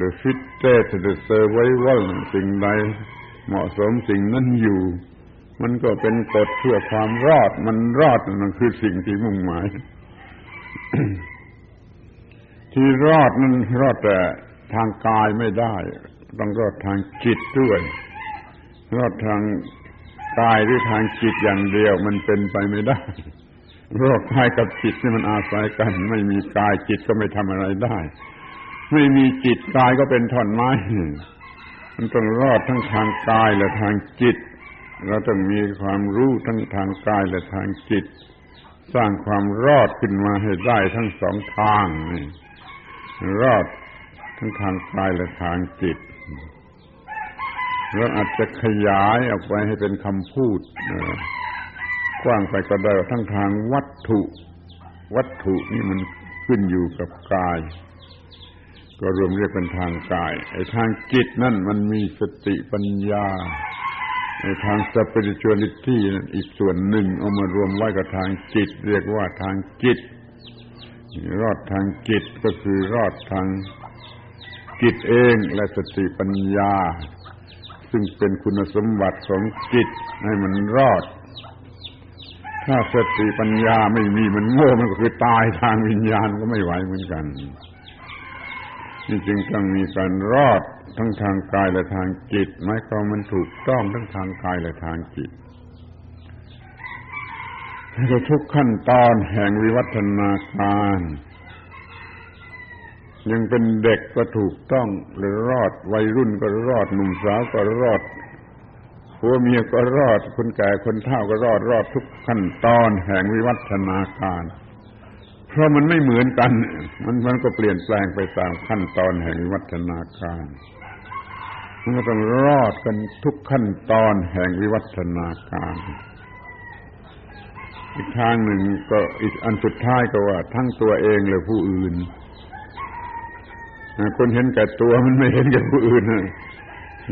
the fittest the survival สิ่งใดเหมาะสมสิ่งนั้นอยู่ มันก็เป็นกฎเพื่อความรอด มันรอดนั่นคือสิ่งที่มุ่งหมาย ที่รอดนั้นรอดแต่ทางกายไม่ได้ ต้องรอดทางจิตด้วย รอดทางกายหรือทางจิตอย่างเดียวมันเป็นไปไม่ได้โรคกายกับจิตนี่มันอาศัยกัน ไม่มีกายจิตก็ไม่ทำอะไรได้ ไม่มีจิตกายก็เป็นท่อนไม้ มันต้องรอดทั้งทางกายและทางจิต เราต้องมีความรู้ทั้งทางกายและทางจิต สร้างความรอดขึ้นมาให้ได้ทั้งสองทางนี่รอดทั้งทางกายและทางจิต เราอาจจะขยายออกไปให้เป็นคำพูดกว้างไปก็ได้ทั้งทางวัตถุ วัตถุนี่มันขึ้นอยู่กับกาย ก็รวมเรียกเป็นทางกายไอ้ทางจิตนั่นมันมีสติปัญญาไอ้ทาง spirituality นั่นอีกส่วนหนึ่งเอามารวมไว้กับทางจิต เรียกว่าทางจิต รอดทางจิตก็คือรอดทางจิตเองและสติปัญญา ซึ่งเป็นคุณสมบัติของจิตให้มันรอด ถ้าสติปัญญาไม่มีมันโง่มันก็คือตายทางวิญญาณก็ไม่ไหวเหมือนกัน นี่จึงต้องมีการรอดทั้งทางกายและทางจิตหมายความมันถูกต้องทั้งทางกายและทางจิตทุกขั้นตอนแห่งวิวัฒนาการ ยังเป็นเด็กก็ถูกต้องหรือรอด วัยรุ่นก็รอด หนุ่มสาวก็รอดผัวเมียก็รอด คนแก่คนเฒ่าก็รอดรอดทุกขั้นตอนแห่งวิวัฒนาการ เพราะมันไม่เหมือนกัน มันมันก็เปลี่ยนแปลงไปตามขั้นตอนแห่งวิวัฒนาการมันก็ต้องรอดกันทุกขั้นตอนแห่งวิวัฒนาการ อีกทางหนึ่งก็อีกอันสุดท้ายก็ว่า ทั้งตัวเองและผู้อื่น คนเห็นแก่ตัวมันไม่เห็นแก่ผู้อื่น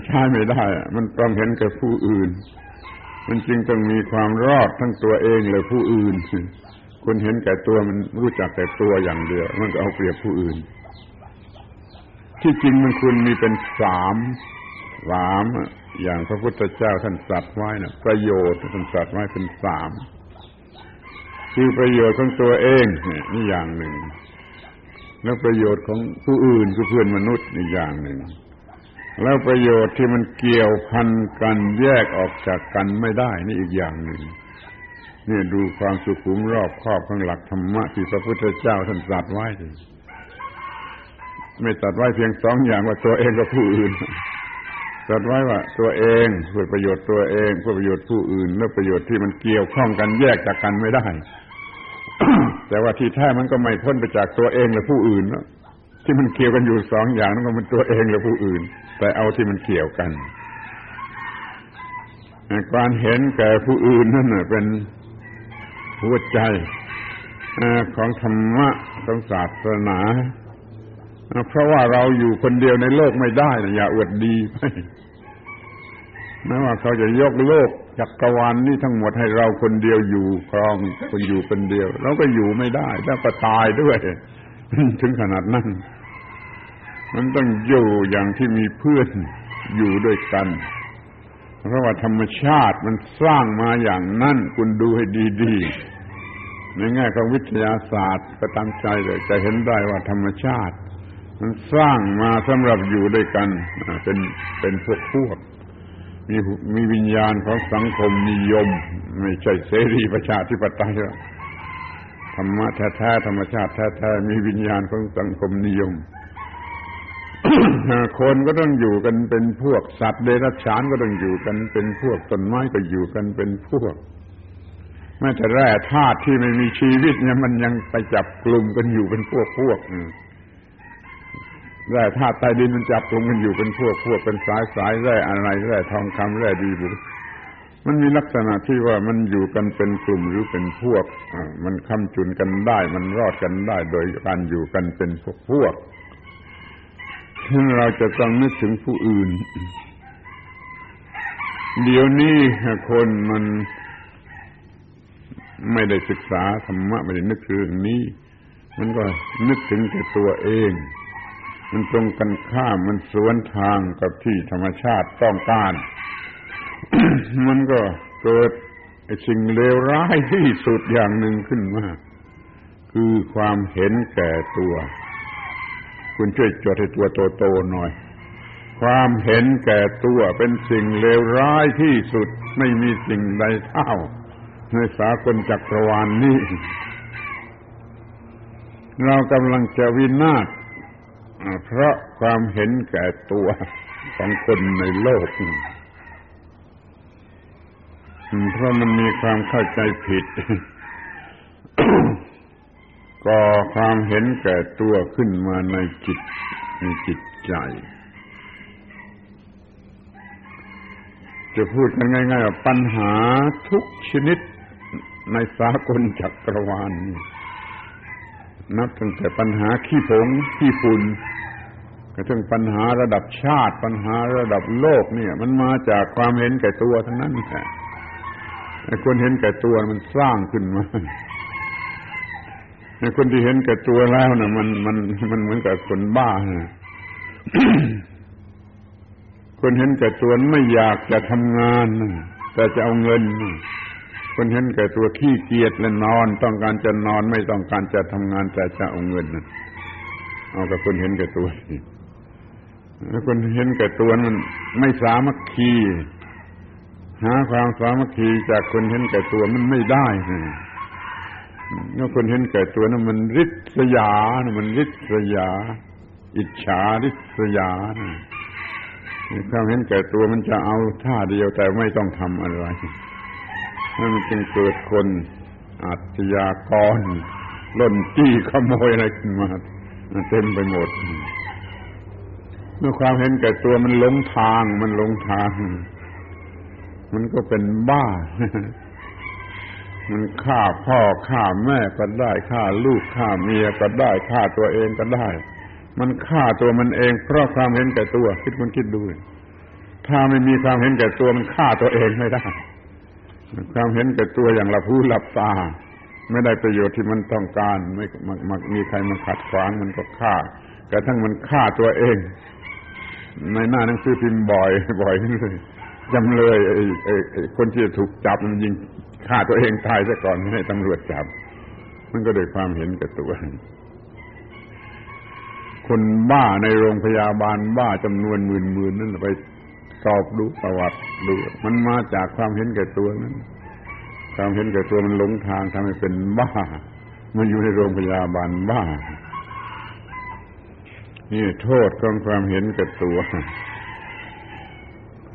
ใช้ไม่ได้ มันต้องเห็นแก่ผู้อื่น มันจึงต้องมีความรอดทั้งตัวเองและผู้อื่น คนเห็นแก่ตัวมันรู้จักแต่ตัวอย่างเดียว มันก็เอาเปรียบผู้อื่น ที่จริงมันควรมีเป็นสามสามอย่างพระพุทธเจ้าท่านตรัสไว้นะประโยชน์ท่านสัตรัสไว้เป็นสามคือประโยชน์ของตัวเองนี่อย่างหนึ่ง แล้วประโยชน์ของผู้อื่นคือเพื่อนมนุษย์นี่อย่างหนึ่ง แล้วประโยชน์ที่มันเกี่ยวพันกันแยกออกจากกันไม่ได้นี่อีกอย่างหนึ่งนี่ดูความสุขุมรอบครอบของหลักธรรมะที่พระพุทธเจ้าท่านตรัสไว้ไม่ตัดไว้เพียงสองอย่างว่าตัวเองกับผู้อื่นตัดไว้ว่าตัวเองเพื่อประโยชน์ตัวเองเพื่อประโยชน์ผู้อื่นและประโยชน์ที่มันเกี่ยวข้องกันแยกจากกันไม่ได้ แต่ว่าที่แท้มันก็ไม่พ้นไปจากตัวเองและผู้อื่นนะที่มันเกี่ยวกันอยู่สองอย่างนั่นก็มันตัวเองและผู้อื่น แต่เอาที่มันเกี่ยวกันการเห็นแก่ผู้อื่นนั่นเป็นหัวใจของธรรมะของศาสนา เพราะว่าเราอยู่คนเดียวในโลกไม่ได้นะอย่าอวดดีไป ไม่ว่าเขาจะยกโลกจักรวาลนนี่ทั้งหมดให้เราคนเดียวอยู่ครองคนอยู่คนเดียวเราก็อยู่ไม่ได้ แล้วก็ตายด้วย ถึงขนาดนั้น มันต้องอยู่อย่างที่มีเพื่อนอยู่ด้วยกัน เพราะว่าธรรมชาติมันสร้างมาอย่างนั้นคุณดูให้ดีๆในแง่ของวิทยาศาสตร์ก็ตามใจเลยจะเห็นได้ว่าธรรมชาติ มันสร้างมาสำหรับอยู่ด้วยกันเป็นเป็นพวกพวก มีมีวิญญาณของสังคมนิยม ไม่ใช่เสรีประชาธิปไตยธรรมะแท้ๆธรรมชาติแท้ๆมีวิญญาณของสังคมนิยมคนก็ต้องอยู่กันเป็นพวกสัตว์เดรัจฉานก็ต้องอยู่กันเป็นพวกต้นไม้ก็อยู่กันเป็นพวกแม้แต่แร่ธาตุที่ไม่มีชีวิตเนี่ยมันยังไปจับกลุ่มกันอยู่เป็นพวกพวก แร่ธาตุใต้ดินมันจับกลุ่มกันอยู่เป็นพวกพวกเป็นสายสายแร่อะไรแร่ทองคำแร่ดีบุมันมีลักษณะที่ว่ามันอยู่กันเป็นกลุ่มหรือเป็นพวกมันค้ำจุนกันได้ มันรอดกันได้ โดยการอยู่กันเป็นพวกพวกเราจะต้องนึกถึงผู้อื่น เดี๋ยวนี้คนมันไม่ได้ศึกษาธรรมะไม่ได้นึกถึงนี้ มันก็นึกถึงแต่ตัวเอง มันตรงกันข้ามมันสวนทางกับที่ธรรมชาติต้องการ มันก็เกิดสิ่งเลวร้ายที่สุดอย่างหนึ่งขึ้นมา คือความเห็นแก่ตัว คุณช่วยจดให้ตัวโตๆหน่อย ความเห็นแก่ตัวเป็นสิ่งเลวร้ายที่สุดไม่มีสิ่งใดเท่า ในสากลจักรวาลนนี้ เรากำลังจะวินาศ เพราะความเห็นแก่ตัวของคนในโลก เพราะมันมีความเข้าใจผิด ก่อความเห็นแก่ตัวขึ้นมาในจิตในจิตใจ จะพูดกันง่ายๆว่าปัญหาทุกชนิดในสากลจักรวาลนั นับตั้งแต่ปัญหาขี้ผงขี้ฝุ่นกระทั่งปัญหาระดับชาติปัญหาระดับโลกเนี่ย มันมาจากความเห็นแก่ตัวทั้งนั้นแหละคนเห็นแก่ตัวมันสร้างขึ้นมาคนที่เห็นแก่ตัวแล้วนะมันมันมันเหมือนกับคนบ้านะคนเห็นแก่ตัวไม่อยากจะทำงาน แต่จะเอาเงิน คนเห็นแก่ตัวขี้เกียจและนอน ต้องการจะนอนไม่ต้องการจะทำงานแต่จะเอาเงินเอากับคนเห็นแก่ตัวแล้วคนเห็นแก่ตัวมันไม่สามัคคีหาความสามัคคีจากคนเห็นแก่ตัวมันไม่ได้แล้วคนเห็นแก่ตัวนั้นมันริษยา มันริษยา อิจฉาริษยาความเห็นแก่ตัวมันจะเอาท่าเดียวแต่ไม่ต้องทำอะไร นั่นมันจึงเกิดคนอาชญากรล่นจี้ขโมยอะไรขึ้นมาเต็มไปหมด เมื่อความเห็นแก่ตัวมันหลงทาง มันหลงทาง มันก็เป็นบ้า มันฆ่าพ่อฆ่าแม่ก็ได้ฆ่าลูกฆ่าเมียก็ได้ฆ่าตัวเองก็ได้ มันฆ่าตัวมันเอง เพราะความเห็นแก่ตัว คิดมันคิดดูถ้าไม่มีความเห็นแก่ตัวมันฆ่าตัวเองไม่ได้ ความเห็นแก่ตัวอย่างหลับหูหลับตา ไม่ได้ประโยชน์ที่มันต้องการ ไม่มักมีใครมาขัดขวางมันก็ฆ่ากระทั่งมันฆ่าตัวเอง ในหน้าหนังสือพิมพ์บ่อย บ่อยเลยจำเลยไอ้ไอ้คนที่ถูกจับมันยิงฆ่าตัวเองตายซะก่อนให้ตำรวจจับ มันก็โดยความเห็นแก่ตัวคนบ้าในโรงพยาบาลบ้าจำนวนหมื่นๆนั่นไป สอบดูประวัติดูมันมาจากความเห็นแก่ตัวนั้น ความเห็นแก่ตัวมันหลงทางทำให้เป็นบ้ามาอยู่ในโรงพยาบาลบ้า นี่โทษของความเห็นแก่ตัว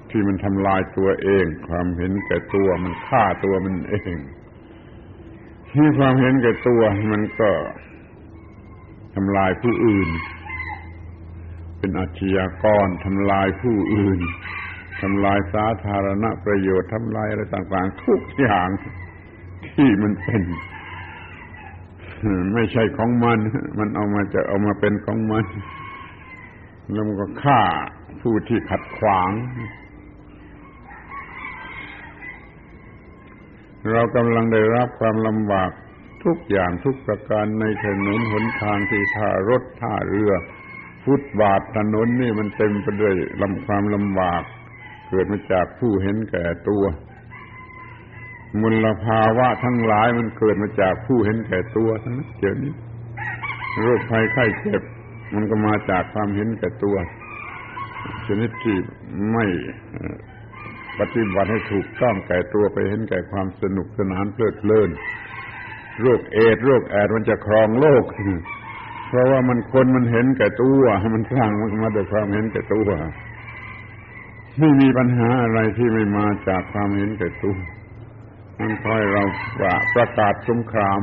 ที่มันทำลายตัวเอง ความเห็นแก่ตัว มันฆ่าตัวมันเองที่ความเห็นแก่ตัวมันก็ทำลายผู้อื่น เป็นอาชญากรทำลายผู้อื่นทำลายสาธารณประโยชน์ทำลายอะไรต่างๆทุกอย่างที่มันเป็นไม่ใช่ของมัน มันเอามาจะเอามาเป็นของมัน แล้วมันก็ฆ่าผู้ที่ขัดขวาง เรากำลังได้รับความลำบากทุกอย่างทุกประการในถนนหนทางที่ท่ารถท่าเรือ ฟุตบาทถนนนี่มันเต็มไปด้วยลำความลำบาก เกิดมาจากผู้เห็นแก่ตัวมลภาวะทั้งหลายมันเกิดมาจากผู้เห็นแก่ตัวทั้งนั้นเดี๋ยวนี้โรคภัยไข้เจ็บ มันก็มาจากความเห็นแก่ตัว ชนิดที่ไม่ปฏิบัติให้ถูกต้องแก่ตัวไปเห็นแก่ความสนุกสนานเพลิดเพลิน โรคเอดโรคแอดมันจะครองโลก เพราะว่ามันคนมันเห็นแก่ตัวมันสร้างมันมาด้วยความเห็นแก่ตัวไม่มีปัญหาอะไรที่ไม่มาจากความเห็นแก่ตัวมันคอยเราประประกาศสงคราม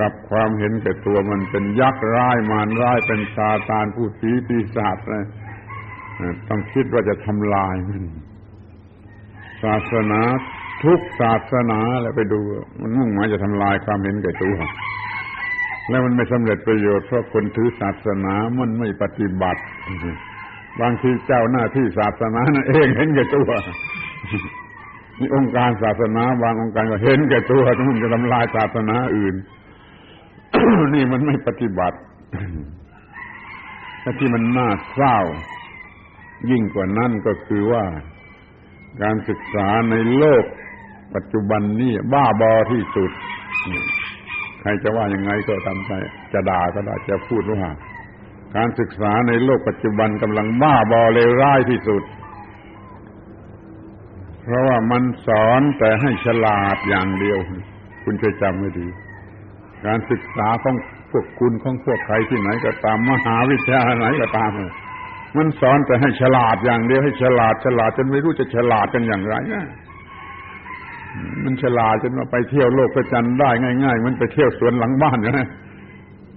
กับความเห็นแก่ตัวมันเป็นยักษ์ร้ายมารร้ายเป็นซาตานผู้ผีปีศาจอะไรต้องคิดว่าจะทำลายมันศาสนาทุกศาสนาแล้วไปดู มันมุ่งหมายจะทำลายความเห็นแก่ตัว แล้วมันไม่สำเร็จประโยชน์เพราะคนถือศาสนามันไม่ปฏิบัติ บางทีเจ้าหน้าที่ศาสนานั่นเองเห็นแก่ตัวนี่องค์การศาสนาบางองค์การก็เห็นแก่ตัวมันจะทำลายศาสนาอื่น นี่มันไม่ปฏิบัติแต่และที่มันน่าเศร้า ยิ่งกว่านั้นก็คือว่าการศึกษาในโลกปัจจุบันนี่บ้าบอที่สุด ใครจะว่ายังไงก็ตามใจ จะด่าก็ได้จะพูดว่า การศึกษาในโลกปัจจุบันกำลังบ้าบอเลวร้ายที่สุด เพราะว่ามันสอนแต่ให้ฉลาดอย่างเดียว คุณช่วยจำไว้ดี การศึกษาของพวกคุณของพวกใครที่ไหนก็ตามมหาวิทยาลัยไหนก็ตามมันสอนแต่ให้ฉลาดอย่างเดียวให้ฉลาดฉลาดจนไม่รู้จะฉลาดกันอย่างไรนะ มันฉลาดจนว่าไปเที่ยวโลกประจันได้ง่าย ๆ มันไปเที่ยวสวนหลังบ้านนะ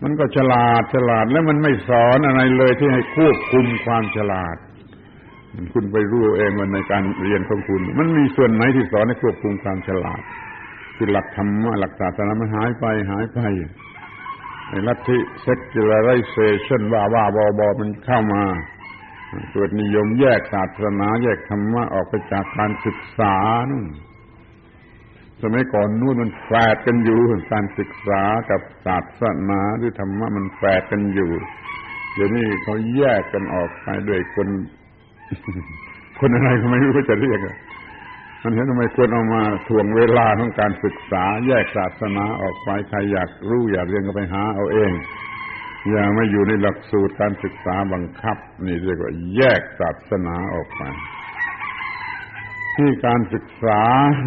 มันก็ฉลาดฉลาดแล้วมันไม่สอนอะไรเลยที่ให้ควบคุมความฉลาด คุณไปรู้เองว่าในการเรียนของคุณ มันมีส่วนไหนที่สอนให้ควบคุมความฉลาดคือหลักธรรมะหลักศาสนามันหายไปหายไปไอ้ลัทธิ secularization ว่าว่าบอบอมันเข้ามาเกิดนิยมแยกศาสนาแยกธรรมะออกไปจากการศึกษานู่น สมัยก่อนนู่นมันแฝดกันอยู่การศึกษากับศาสนาหรือธรรมะมันแฝดกันอยู่ เดี๋ยวนี้เขาแยกกันออกไปด้วยคน คนอะไรก็ไม่รู้จะเรียกมันเห็นทำไมควรเอามาถ่วงเวลาของการศึกษา แยกศาสนาออกไปใครอยากรู้อยากเรียนก็ไปหาเอาเอง อย่าไม่อยู่ในหลักสูตรการศึกษาบังคับ นี่เรียกว่าแยกศาสนาออกไป ที่การศึกษา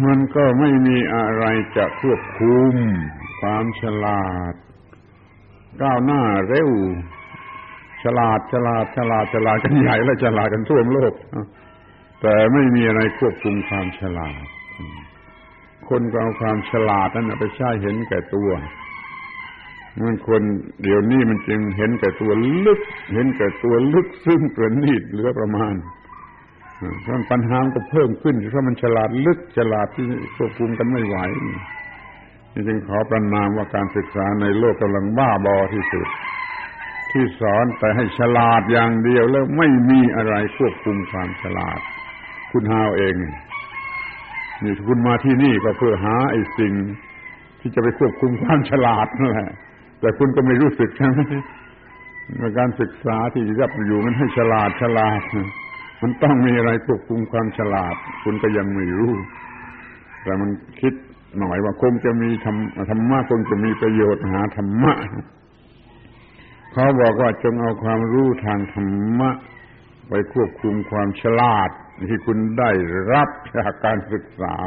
มันก็ไม่มีอะไรจะควบคุม ความฉลาด ก้าวหน้าเร็ว ฉลาดฉลาดฉลาดฉลาดกันใหญ่และฉลาดกันทั่วโลก แต่ไม่มีอะไรควบคุมความฉลาด คนก็เอาความฉลาดนั้นไปใช้เห็นแก่ตัวมันคนเดี๋ยวนี้มันจึงเห็นแก่ตัวลึก เห็นแก่ตัวลึกซึ่งประณีตเหลือประมาณ เพราะปัญหาก็เพิ่มขึ้นเพราะมันฉลาดลึกฉลาดที่ควบคุมกันไม่ไหวนี่จึงขอประนามว่าการศึกษาในโลกกำลังบ้าบอที่สุด ที่สอนแต่ให้ฉลาดอย่างเดียวแล้วไม่มีอะไรควบคุมความฉลาด คุณหาเองนี่คุณมาที่นี่ก็เพื่อหาไอ้สิ่ง ที่จะไปควบคุมความฉลาดนั่นแหละแต่คุณก็ไม่รู้สึกใช่ไหมการศึกษาที่รับอยู่มันให้ฉลาดฉลาด มันต้องมีอะไรควบคุมความฉลาด คุณก็ยังไม่รู้ แต่มันคิดหน่อยว่าคงจะมีธรรมธรรมะคงจะมีประโยชน์หาธรรมะเขาบอกว่าจงเอาความรู้ทางธรรมะไปควบคุมความฉลาดที่คุณได้รับจากการศึกษา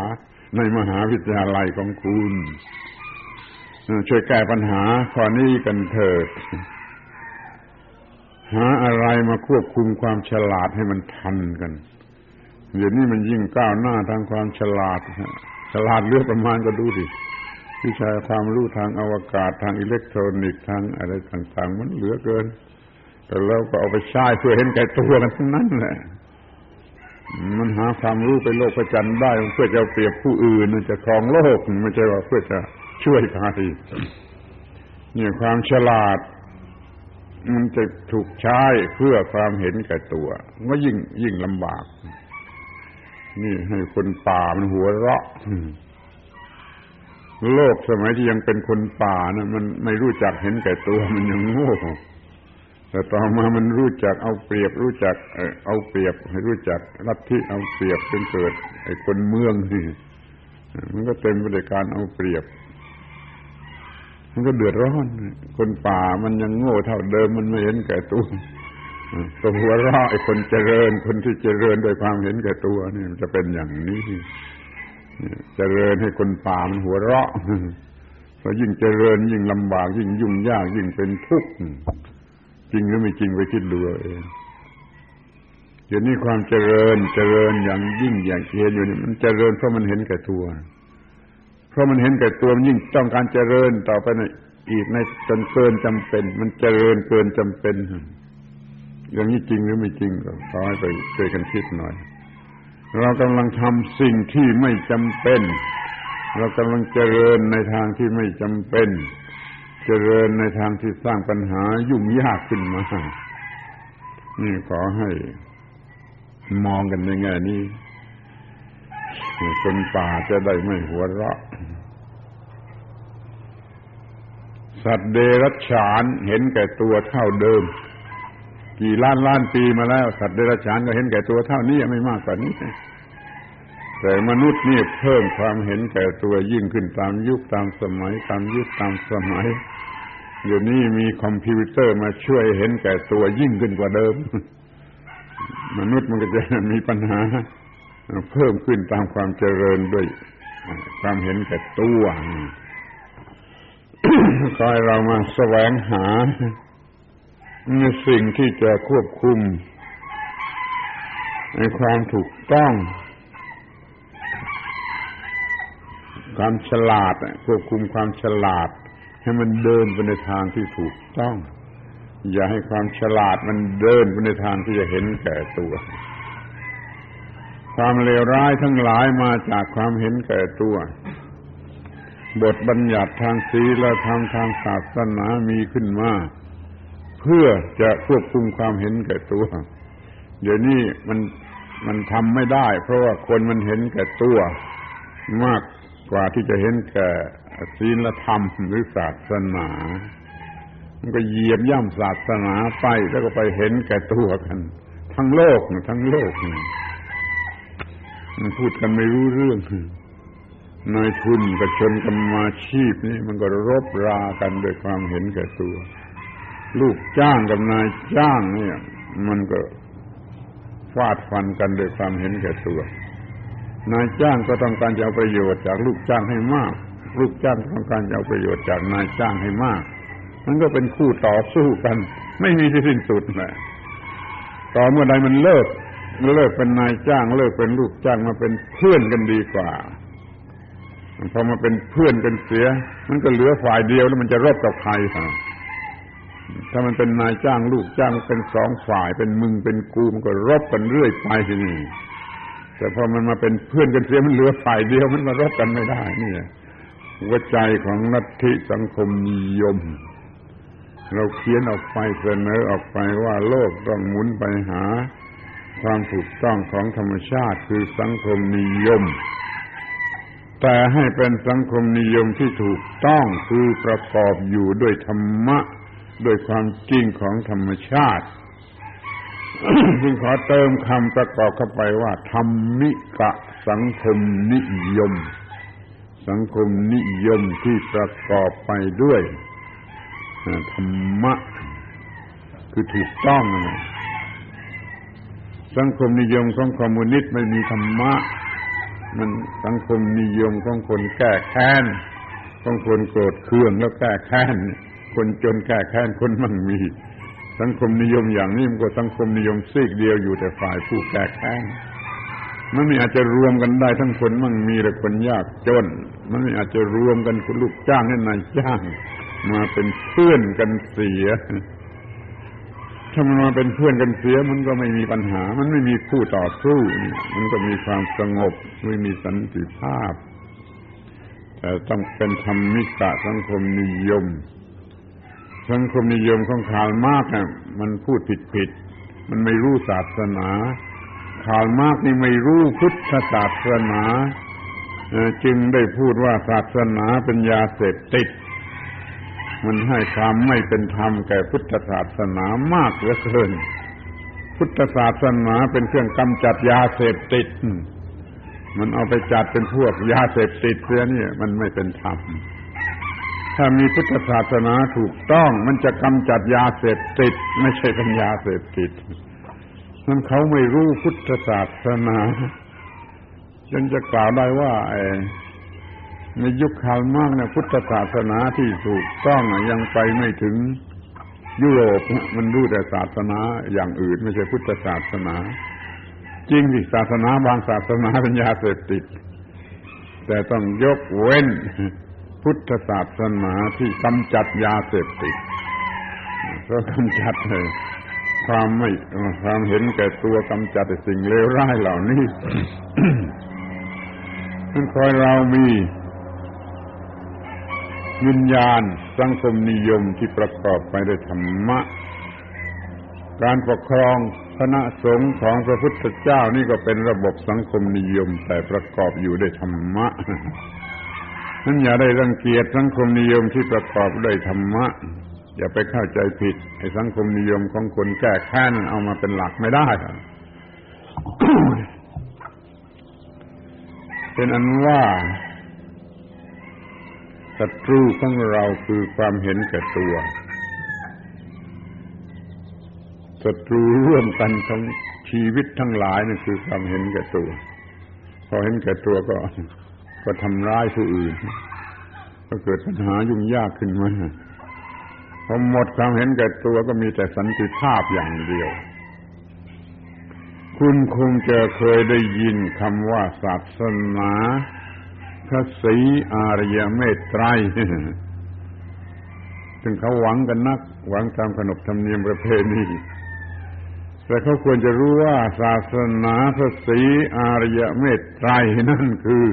ในมหาวิทยาลัยของคุณ ช่วยแก้ปัญหาข้อนี้กันเถิด หาอะไรมาควบคุมความฉลาดให้มันทันกันเดี๋ยวนี้มันยิ่งก้าวหน้าทางความฉลาดฉลาดเลือกประมาณก็ดูดิวิชาความรู้ทางอวกาศทางอิเล็กทรอนิกส์ทางอะไรต่างๆ มันเหลือเกิน แต่เราก็เอาไปใช้เพื่อเห็นแก่ตัวกันทั้งนั้นแหละมันหาความรู้ไปโลกประจันได้เพื่อจะเปรียบผู้อื่นจะครองโลกไม่ใช่ว่าเพื่อจะช่วยใครเนี่ยความฉลาด มันจะถูกใช้เพื่อความเห็นแก่ตัวก็ยิ่งยิ่งลำบาก นี่ให้คนป่ามันหัวเราะโลกสมัยที่ยังเป็นคนป่านะมันไม่รู้จักเห็นแก่ตัวมันยังโง่แต่ต่อมามันรู้จักเอาเปรียบ รู้จักเอาเปรียบ ให้รู้จักรัฐที่เอาเปรียบจนเกิด ไอ้คนเมืองนี่มันก็เต็มไปด้วยการเอาเปรียบ มันก็เดือดร้อน คนป่ามันยังโง่เท่าเดิมมันไม่เห็นแก่ตัวตัวหัวเราะไอ้คนเจริญ คนที่เจริญโดยความเห็นแก่ตัวนี่มันจะเป็นอย่างนี้เจริญให้คนป่ามันหัวเราะพอยิ่งเจริญยิ่งลำบาก ยิ่งยุ่งยากยิ่งเป็นทุกข์จริงหรือไม่จริงไปคิดดูเองเดี๋ยวนี้ความเจริญเจริญอย่างยิ่งอย่างเกียรอยู่นี่มันเจริญเพราะมันเห็นแก่ตัว เพราะมันเห็นแก่ตัวมันยิ่งต้องการเจริญต่อไปในอีกในจนเกินจำเป็น มันเจริญเกินจำเป็น อย่างนี้จริงหรือไม่จริงก็ขอให้ไปช่วยกันคิดหน่อย เรากำลังทำสิ่งที่ไม่จำเป็น เรากำลังเจริญในทางที่ไม่จำเป็น เจริญในทางที่สร้างปัญหายุ่งยากขึ้นมานี่ขอให้มองกันในแง่นี้คนป่าจะได้ไม่หัวเราะ สัตว์เดรัจฉานเห็นแก่ตัวเท่าเดิม กี่ล้านล้านปีมาแล้ว สัตว์เดรัจฉานก็เห็นแก่ตัวเท่านี้ไม่มากกว่านี้ แต่มนุษย์นี่เพิ่มความเห็นแก่ตัวยิ่งขึ้นตามยุคตามสมัย ตามยุคตามสมัยเดี๋ยวนี้มีคอมพิวเตอร์มาช่วยเห็นแก่ตัวยิ่งขึ้นกว่าเดิม มนุษย์มันก็จะมีปัญหา เพิ่มขึ้นตามความเจริญด้วย ความเห็นแก่ตัว คอยเรามาแสวงหาในสิ่งที่จะควบคุม ในความถูกต้อง ความฉลาดควบคุมความฉลาด ให้มันเดินไปในทางที่ถูกต้อง อย่าให้ความฉลาดมันเดินไปในทางที่จะเห็นแก่ตัว ความเลวร้ายทั้งหลายมาจากความเห็นแก่ตัว บทบัญญัติทางศีลธรรมทางศาสนามีขึ้นมา เพื่อจะควบคุมความเห็นแก่ตัว เดี๋ยวนี้มันมันทำไม่ได้ เพราะว่าคนมันเห็นแก่ตัว มากกว่าที่จะเห็นแก่ศีลธรรมหรือศาสนา มันก็เหยียบย่ำศาสนาไปแล้วก็ไปเห็นแก่ตัวกัน ทั้งโลกทั้งโลกมันพูดกันไม่รู้เรื่อง นายทุนกับชนกรรมาชีพนี่มันก็รบรากันด้วยความเห็นแก่ตัว ลูกจ้างกับนายจ้างเนี่ย มันก็ฟาดฟันกันด้วยความเห็นแก่ตัว นายจ้างก็ต้องการจะเอาประโยชน์จากลูกจ้างให้มาก ลูกจ้างต้องการจะเอาประโยชน์จากนายจ้างให้มาก มันก็เป็นคู่ต่อสู้กัน ไม่มีที่สิ้นสุดแหละต่อเมื่อใดมันเลิกเลิกเป็นนายจ้าง เลิกเป็นลูกจ้างมาเป็นเพื่อนกันดีกว่า พอมาเป็นเพื่อนกันเสีย มันก็เหลือฝ่ายเดียวแล้วมันจะรบกับใครถ้ามันเป็นนายจ้างลูกจ้างเป็นสองฝ่าย เป็นมึงเป็นกูมันก็รบกันเรื่อยไปทีนี่แต่พอมันมาเป็นเพื่อนกันเสียมันเหลือฝ่ายเดียวมันมารบกันไม่ได้นี่หัวใจของนัตถิสังคมนิยม เราเขียนออกไปเสนอออกไปว่าโลกต้องหมุนไปหา ความถูกต้องของธรรมชาติคือสังคมนิยม แต่ให้เป็นสังคมนิยมที่ถูกต้องคือประกอบอยู่ด้วยธรรมะด้วยความจริงของธรรมชาติจึงขอเติมคำประกอบเข้าไปว่า ธรรมิกะสังคมนิยม สังคมนิยมที่ประกอบไปด้วยธรรมะ คือถูกต้องนะสังคมนิยมของคอมมิวนิสต์ไม่มีธรรมะ มันสังคมนิยมของคนแก้แค้นของคนโกรธเคืองแล้วแก้แค้นคนจนแก้แค้นคนมั่งมี สังคมนิยมอย่างนี้มันก็สังคมนิยมซีกเดียวอยู่แต่ฝ่ายผู้แก้แค้นมันไม่อาจจะรวมกันได้ทั้งคนมั่งมีและคนยากจน มันไม่อาจจะรวมกันคุณลูกจ้างและนายจ้าง มาเป็นเพื่อนกันเสีย ถ้ามันมาเป็นเพื่อนกันเสียมันก็ไม่มีปัญหา มันไม่มีคู่ต่อสู้มันก็มีความสงบไม่มีสันติภาพแต่ต้องเป็นธรรมิกะสังคมนิยม สังคมนิยมของข่าวมากนะมันพูดผิดผิดมันไม่รู้ศาสนาข่าวมากนี่ไม่รู้พุทธศาสนาจึงได้พูดว่าศาสนาเป็นยาเสพติด มันให้ความไม่เป็นธรรมแก่พุทธศาสนามากเหลือเกิน พุทธศาสนาเป็นเครื่องกำจัดยาเสพติด มันเอาไปจัดเป็นพวกยาเสพติดเสียนี่มันไม่เป็นธรรมถ้ามีพุทธศาสนาถูกต้องมันจะกำจัดยาเสพติด ไม่ใช่เป็นยาเสพติดนั่นเขาไม่รู้พุทธศาสนาจนจะกล่าวได้ว่า ในยุคคาลมากเนี่ยพุทธศาสนาที่ถูกต้องยังไปไม่ถึงยุโรปมันรู้แต่ศาสนาอย่างอื่นไม่ใช่พุทธศาสนา จริงสิศาสนาบางศาสนาเป็นยาเสพติด แต่ต้องยกเว้นพุทธศาสนาที่กำจัดยาเสพติดก็กำจัดเลยความไม่ความเห็นแก่ตัวกำจัดสิ่งเลวร้ายเหล่านี้นั่นคอยเรามี วิญญาณสังคมนิยมที่ประกอบไปด้วยธรรมะ การปกครองคณะสงฆ์ของพระพุทธเจ้านี่ก็เป็นระบบสังคมนิยมแต่ประกอบอยู่ด้วยธรรมะนั้นอย่าได้รังเกียจสังคมนิยมที่ประกอบด้วยธรรมะ อย่าไปเข้าใจผิดไอ้สังคมนิยมของคนแก้แค้นเอามาเป็นหลักไม่ได้เป็นอันว่า ศัตรูของเราคือความเห็นแก่ตัวศัตรูร่วมกันทั้งชีวิตทั้งหลายนั่นคือความเห็นแก่ตัว พอเห็นแก่ตัวก็ ก็ทำร้ายผู้อื่น ก็เกิดปัญหายุ่งยากขึ้นมาพอหมดความเห็นแก่ตัวก็มีแต่สันติภาพอย่างเดียว คุณคงจะเคยได้ยินคำว่าศาสนา พระศรีอารยเมตไตรซึ่งเขาหวังกันนัก หวังตามขนบธรรมเนียมประเพณีแต่เขาควรจะรู้ว่าศาสนาพระศรีอารยเมตไตรนั่นคือ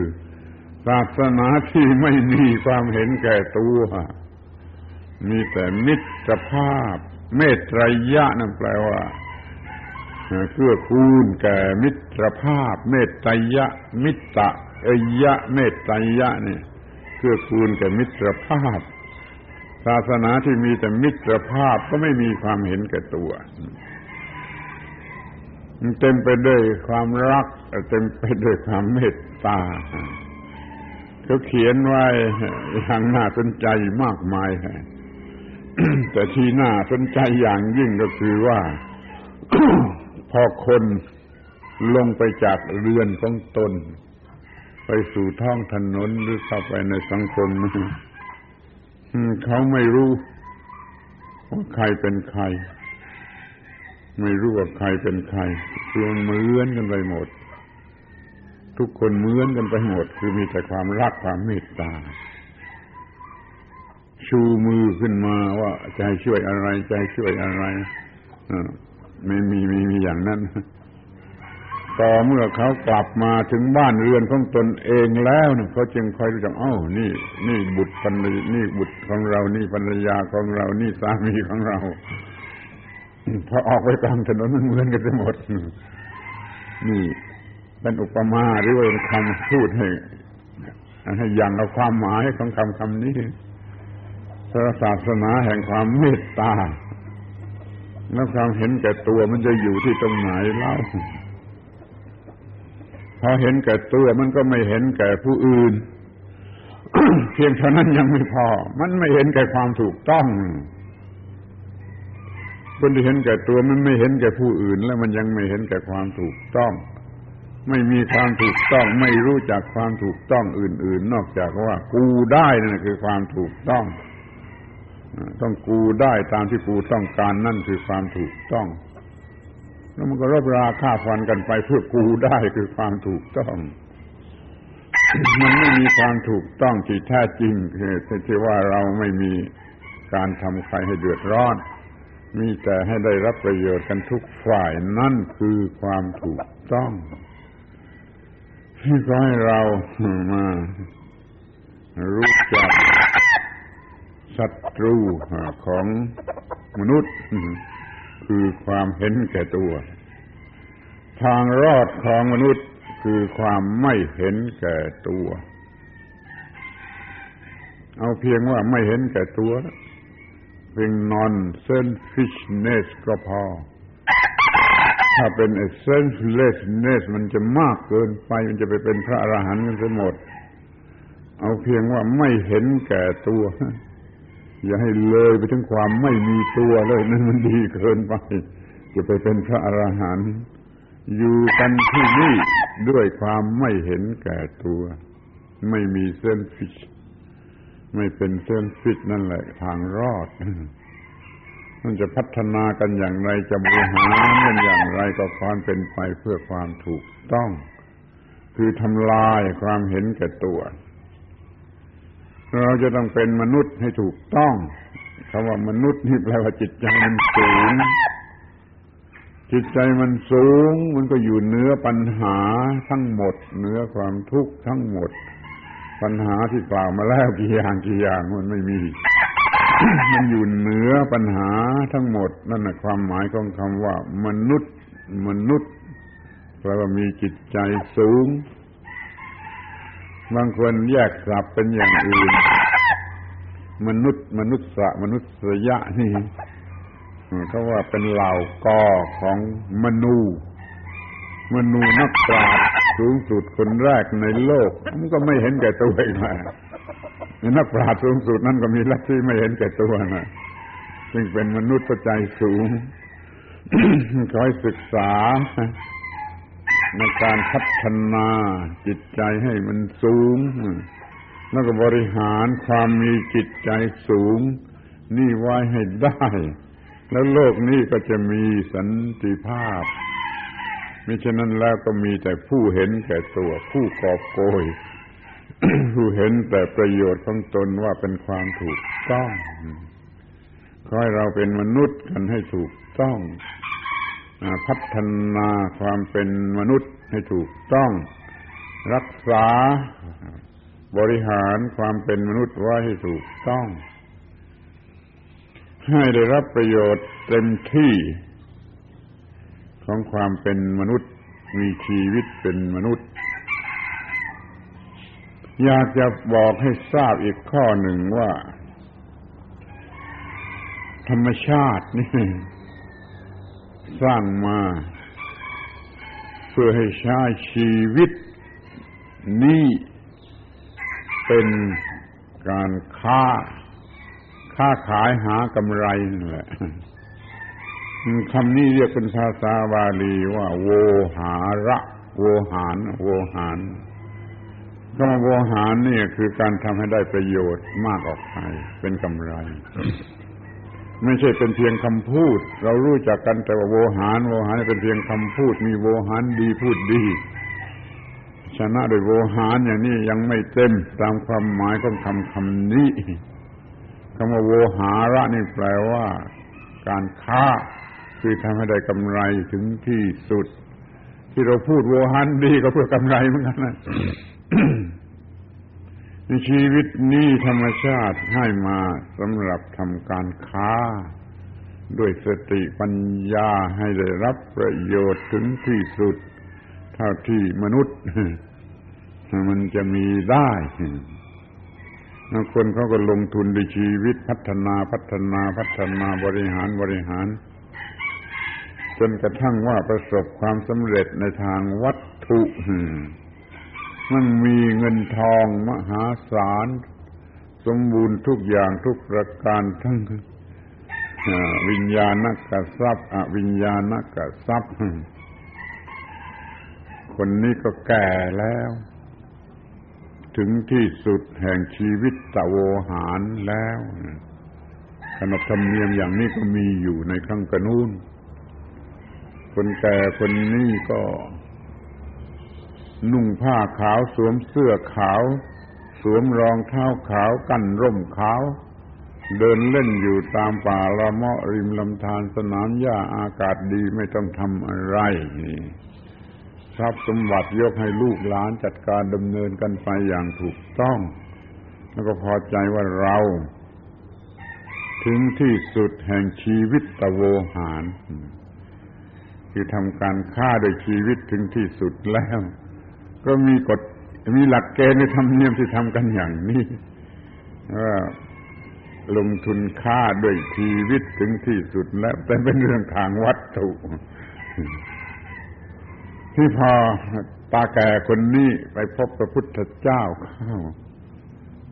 ศาสนาที่ไม่มีความเห็นแก่ตัว มีแต่มิตรภาพ เมตไตรยะนั่นแปลว่าเกื้อกูลแก่มิตรภาพ เมตไตรยะ มิตร เอยะเมตไตรยะเนี่ยเกื้อกูลแก่มิตรภาพ ศาสนาที่มีแต่มิตรภาพก็ไม่มีความเห็นแก่ตัวมันเต็มไปด้วยความรักเต็มไปด้วยความเมตตาเขาเขียนไว้อย่างน่าสนใจมากมายแต่ที่น่าสนใจอย่างยิ่งก็คือว่า พอคนลงไปจากเรือนของตน ไปสู่ท้องถนนหรือเข้าไปในสังคมเขาไม่รู้ว่าใครเป็นใคร ไม่รู้ว่าใครเป็นใครคือมันเหมือนกันไปหมด ทุกคนเหมือนกันไปหมด คือมีแต่ความรักความเมตตา ชูมือขึ้นมาว่าจะให้ช่วยอะไรจะให้ช่วยอะไรไม่มีมีมีอย่างนั้น ต่อเมื่อเขากลับมาถึงบ้านเรือนของตนเองแล้วเนี่ยเขาจึงคอยรู้จักอ้าวนี่ นี่บุตรภรรยนี่บุตรของเรานี่ภรรยาของเรานี่สามีของเราพอออกไปกลางถนนมันเหมือนกันไปหมด นี่เป็นอุปมาหรือว่าคำพูดให้ให้ยังเอาความหมายของคำคำนี้ศาสนาแห่งความเมตตาแล้วความเห็นแก่ตัวมันจะอยู่ที่ตรงไหนเล่า พอเห็นแก่ตัวมันก็ไม่เห็นแก่ผู้อื่น เพียงเท่านั้นยังไม่พอ มันไม่เห็นแก่ความถูกต้องคนที่เห็นแก่ตัวมันไม่เห็นแก่ผู้อื่น แล้วมันยังไม่เห็นแก่ความถูกต้อง ไม่มีความถูกต้อง ไม่รู้จักความถูกต้องอื่น ๆ นอกจากว่า กูได้นั่นคือความถูกต้อง ต้องกูได้ตามที่กูต้องการนั่นคือความถูกต้อง แล้วมันก็รบราค่าฟันกันไปเพื่อกูได้คือความถูกต้อง มันไม่มีความถูกต้องที่แท้จริงคือที่ว่าเราไม่มีการทำใครให้เดือดร้อน มีแต่ให้ได้รับประโยชน์กันทุกฝ่ายนั่นคือความถูกต้องที่ขอให้เรามารู้จักศัตรูของมนุษย์ คือความเห็นแก่ตัว ทางรอดของมนุษย์คือความไม่เห็นแก่ตัว เอาเพียงว่าไม่เห็นแก่ตัว เพียง non-selfishness ก็พอ ถ้าเป็น selflessness มันจะมากเกินไปมันจะไปเป็นพระอรหันต์กันหมด เอาเพียงว่าไม่เห็นแก่ตัว อย่าให้เลยไปถึงความไม่มีตัวเลยนั่นมันดีเกินไป จะไปเป็นพระอรหันต์อยู่กันที่นี่ด้วยความไม่เห็นแก่ตัว ไม่มีเส้นฟิชไม่เป็นเส้นฟิตนั่นแหละทางรอดมันจะพัฒนากันอย่างไรจะบริหารกันอย่างไรก็ความเป็นไปเพื่อความถูกต้อง คือทำลายความเห็นแก่ตัว เราจะต้องเป็นมนุษย์ให้ถูกต้องคำว่ามนุษย์นี่แปลว่าจิตใจมันสูง จิตใจมันสูง มันก็อยู่เหนือปัญหาทั้งหมดเหนือความทุกข์ทั้งหมด ปัญหาที่กล่าวมาแล้วกี่อย่างกี่อย่างมันไม่มี มันอยู่เหนือปัญหาทั้งหมด นั่นแหะความหมายของคำว่า มนุษย์ มนุษย์แปลว่ามีจิตใจสูง บางคนแยกกลับเป็นอย่างอื่น มนุษย์ มนุษย์สะมนุษยะนี่เขาว่าเป็นเหล่ากอของมนู มนูนักปราชญ์สูงสุดคนแรกในโลก มันก็ไม่เห็นแก่ตัวอีกแล้วนักปราชญ์สูงสุดนั่นก็มีลัทธิไม่เห็นแก่ตัวนะซึ่งเป็นมนุษย์ใจสูงคอยศึกษา ในการพัฒนาจิตใจให้มันสูง แล้วก็บริหารความมีจิตใจสูง นี่ไว้ให้ได้ แล้วโลกนี้ก็จะมีสันติภาพมิฉะนั้นแล้วก็มีแต่ผู้เห็นแก่ตัวผู้กอบโกย ผู้เห็นแต่ประโยชน์ของตนว่าเป็นความถูกต้องขอให้เราเป็นมนุษย์กันให้ถูกต้อง พัฒนาความเป็นมนุษย์ให้ถูกต้อง รักษาบริหารความเป็นมนุษย์ไว้ให้ถูกต้อง ให้ได้รับประโยชน์เต็มที่ ของความเป็นมนุษย์มีชีวิตเป็นมนุษย์ อยากจะบอกให้ทราบอีกข้อหนึ่งว่า ธรรมชาตินี่ สร้างมา เพื่อให้ใช้ชีวิตนี้เป็นการค้า ค้าขายหากำไรนั่นแหละคำนี้เรียกเป็นภาษาบาลีว่า โวหาระ โวหาร โวหารคำว่าโวหารนี่คือการทำให้ได้ประโยชน์มากออกไปเป็นกำไร ไม่ใช่เป็นเพียงคำพูด เรารู้จักกันแต่ว่าโวหารโวหารเป็นเพียงคำพูด มีโวหารดีพูดดี ชนะโดยโวหารอย่างนี้ยังไม่เต็มตามความหมายของคำคำนี้คำว่าโวหาระนี่แปลว่า การค้าคือทำให้ได้กำไรถึงที่สุด ที่เราพูดโวหารดีก็เพื่อกำไรเหมือนกันนะ ชีวิตนี้ธรรมชาติให้มาสำหรับทำการค้า ด้วยสติปัญญาให้ได้รับประโยชน์ถึงที่สุด เท่าที่มนุษย์ มันจะมีได้บางคนเขาก็ลงทุนในชีวิตพัฒนาพัฒนาพัฒนาบริหารบริหาร จนกระทั่งว่าประสบความสำเร็จในทางวัตถุ มันมีเงินทองมหาศาล สมบูรณ์ทุกอย่างทุกประการทั้งวิญญาณกทรัพย์อวิญญาณกทรัพย์ คนนี้ก็แก่แล้ว ถึงที่สุดแห่งชีวิตตะโวหารแล้วขนบธรรมเนียมอย่างนี้ก็มีอยู่ในครั้งกระนู้นคนแก่คนนี้ก็ นุ่งผ้าขาวสวมเสื้อขาว สวมรองเท้าขาวกั้นร่มขาว เดินเล่นอยู่ตามป่าละเมาะริมลำธารสนามหญ้าอากาศดีไม่ต้องทำอะไรนี่ทรัพย์สมบัติยกให้ลูกหลานจัดการดำเนินกันไปอย่างถูกต้อง แล้วก็พอใจว่าเรา ถึงที่สุดแห่งชีวิตตะโวหาร คือทำการฆ่าโดยชีวิตถึงที่สุดแล้ว ก็มีกฎมีหลักเกณฑ์ในธรรมเนียมที่ทำกันอย่างนี้ว่าลงทุนค่าด้วยชีวิตถึงที่สุดแล้ว แต่เป็นเรื่องทางวัตถุ ที่พอตาแก่คนนี้ไปพบพระพุทธเจ้าเข้า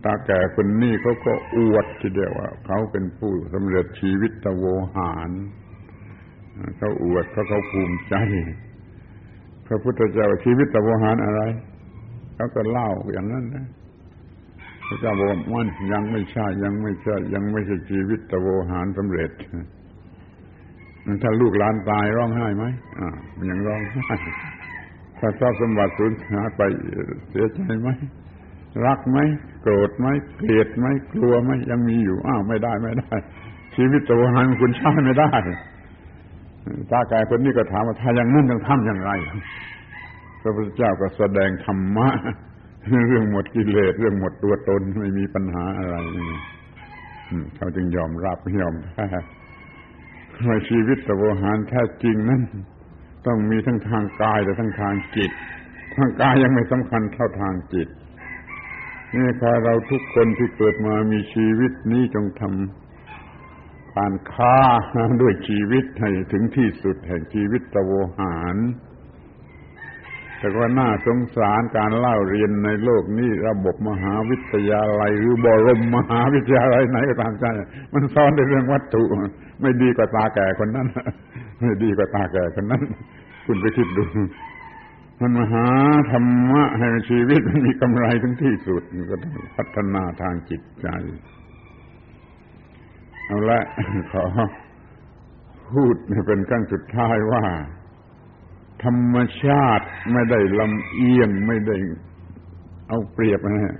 ตาแก่คนนี้เขาก็อวดทีเดียวว่าเขาเป็นผู้สำเร็จชีวิตตะโวหารเขาอวดเพราะเขาภูมิใจ พระพุทธเจ้าชีวิตตะโวหารอะไรเขาก็เล่าอย่างนั้นนะพระเจ้าบอกมันยังไม่ใช่ยังไม่ใช่ยังไม่ใช่ชีวิตตะโวหารสำเร็จถ้าลูกหลานตายร้องไห้ไหมอ่ามันยังร้องไห้ถ้าทรัพย์สมบัติสูญหายไปเสียใจไหมรักไหมโกรธไหมเกลียดไหมกลัวไหมยังมีอยู่อ้าวไม่ได้ไม่ได้ ชีวิตตะโวหารคุณใช้ไม่ได้ ตาแก่คนนี้ก็ถามว่าถ้าอย่างนั้นต้องทำอย่างไร พระพุทธเจ้าก็แสดงธรรมะเรื่องหมดกิเลสเรื่องหมดตัวตนไม่มีปัญหาอะไรเขาจึงยอมรับยอมแพ้ว่าชีวิตตะโวหารแท้จริงนั้นต้องมีทั้งทางกายและทั้งทางจิต ทางกายยังไม่สำคัญเท่าทางจิต นี่ขอเราทุกคนที่เกิดมามีชีวิตนี้จงทำ การค้าด้วยชีวิตให้ถึงที่สุดแห่งชีวิตตะโวหาร แต่ว่าน่าสงสารการเล่าเรียนในโลกนี้ระบบมหาวิทยาลัย หรือบรมมหาวิทยาลัยไหนก็ตามใจ มันสอนในเรื่องวัตถุ ไม่ดีกว่าตาแก่คนนั้น ไม่ดีกว่าตาแก่คนนั้น คุณไปคิดดู มันมหาธรรมะให้ชีวิตมันมีกำไรถึงที่สุดก็ต้องพัฒนาทางจิตใจ เอาละขอพูดเป็นครั้งสุดท้ายว่า ธรรมชาติไม่ได้ลำเอียงไม่ได้เอาเปรียบนะ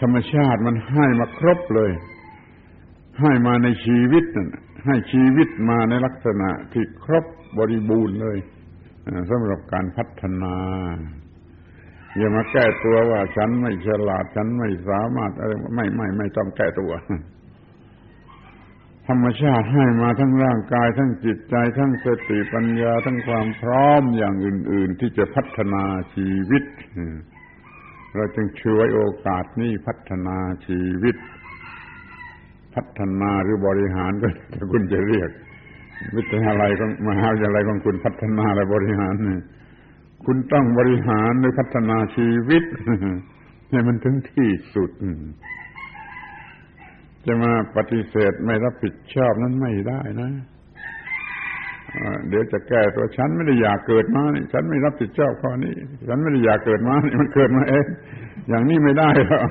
ธรรมชาติมันให้มาครบเลย ให้มาในชีวิตนั่นให้ชีวิตมาในลักษณะที่ครบบริบูรณ์เลยสำหรับการพัฒนาอย่ามาแก้ตัวว่าฉันไม่ฉลาด ฉันไม่สามารถอะไรไม่ไม่ไม่ต้องแก้ตัว ธรรมชาติให้มาทั้งร่างกายทั้งจิตใจ ทั้งสติปัญญา ทั้งความพร้อมอย่างอื่น ๆ ที่จะพัฒนาชีวิต เราจึงช่วยโอกาสนี้พัฒนาชีวิต พัฒนาหรือบริหารก็คุณจะเรียก วิทยาลัยของมหาวิทยาลัยของคุณพัฒนาและบริหารเนี่ยคุณต้องบริหารหรือพัฒนาชีวิตให้มันถึงที่สุด จะมาปฏิเสธไม่รับผิดชอบนั้นไม่ได้นะเดี๋ยวจะแก้ตัวฉันไม่ได้อยากเกิดมานี่ฉันไม่รับผิดชอบข้อนี้ ฉันไม่ได้อยากเกิดมานี่มันเกิดมาเองอย่างนี้ไม่ได้หรอก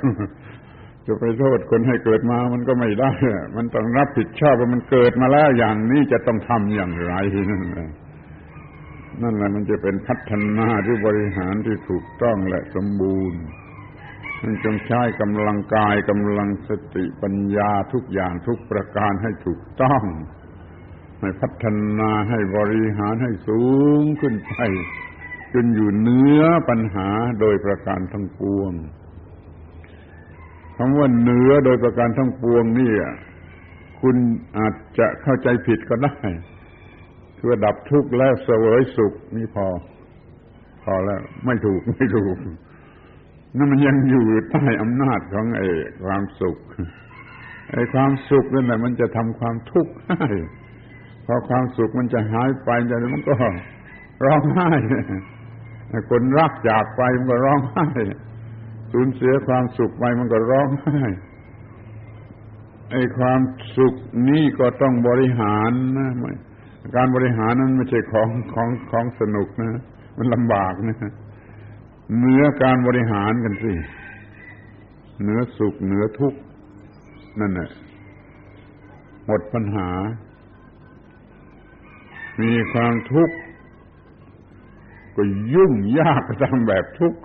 จะไปโทษคนให้เกิดมามันก็ไม่ได้ มันต้องรับผิดชอบว่ามันเกิดมาแล้วอย่างนี้จะต้องทำอย่างไรนั่นแหละนั่นแหละมันจะเป็นพัฒนาหรือบริหารที่ถูกต้องและสมบูรณ์ มันจงใช้กำลังกายกำลังสติปัญญาทุกอย่างทุกประการให้ถูกต้อง ให้พัฒนาให้บริหารให้สูงขึ้นไป จนอยู่เนื้อปัญหาโดยประการทั้งปวงคำว่าเหนือโดยประการทั้งปวงนี่คุณอาจจะเข้าใจผิดก็ได้คือดับทุกข์แล้วเสวยสุขนี่พอ พอแล้วไม่ถูกไม่ถูก นั่นมันยังอยู่ใต้อำนาจของไอ้ความสุข ไอ้ความสุขนั่นแหละมันจะทำความทุกข์ให้พอความสุขมันจะหายไปจะมันก็ร้องไห้คนรักจากไปมันก็ร้องไห้สูญเสียความสุขไปมันก็ร้องไห้ไอ้ความสุขนี่ก็ต้องบริหารนะการบริหารนั้นไม่ใช่ของของของสนุกนะ มันลำบากนะ เหนือการบริหารกันสิเหนือสุขเหนือทุกข์นั่นแหละหมดปัญหา มีความทุกข์ก็ยุ่งยากไปตามแบบทุกข์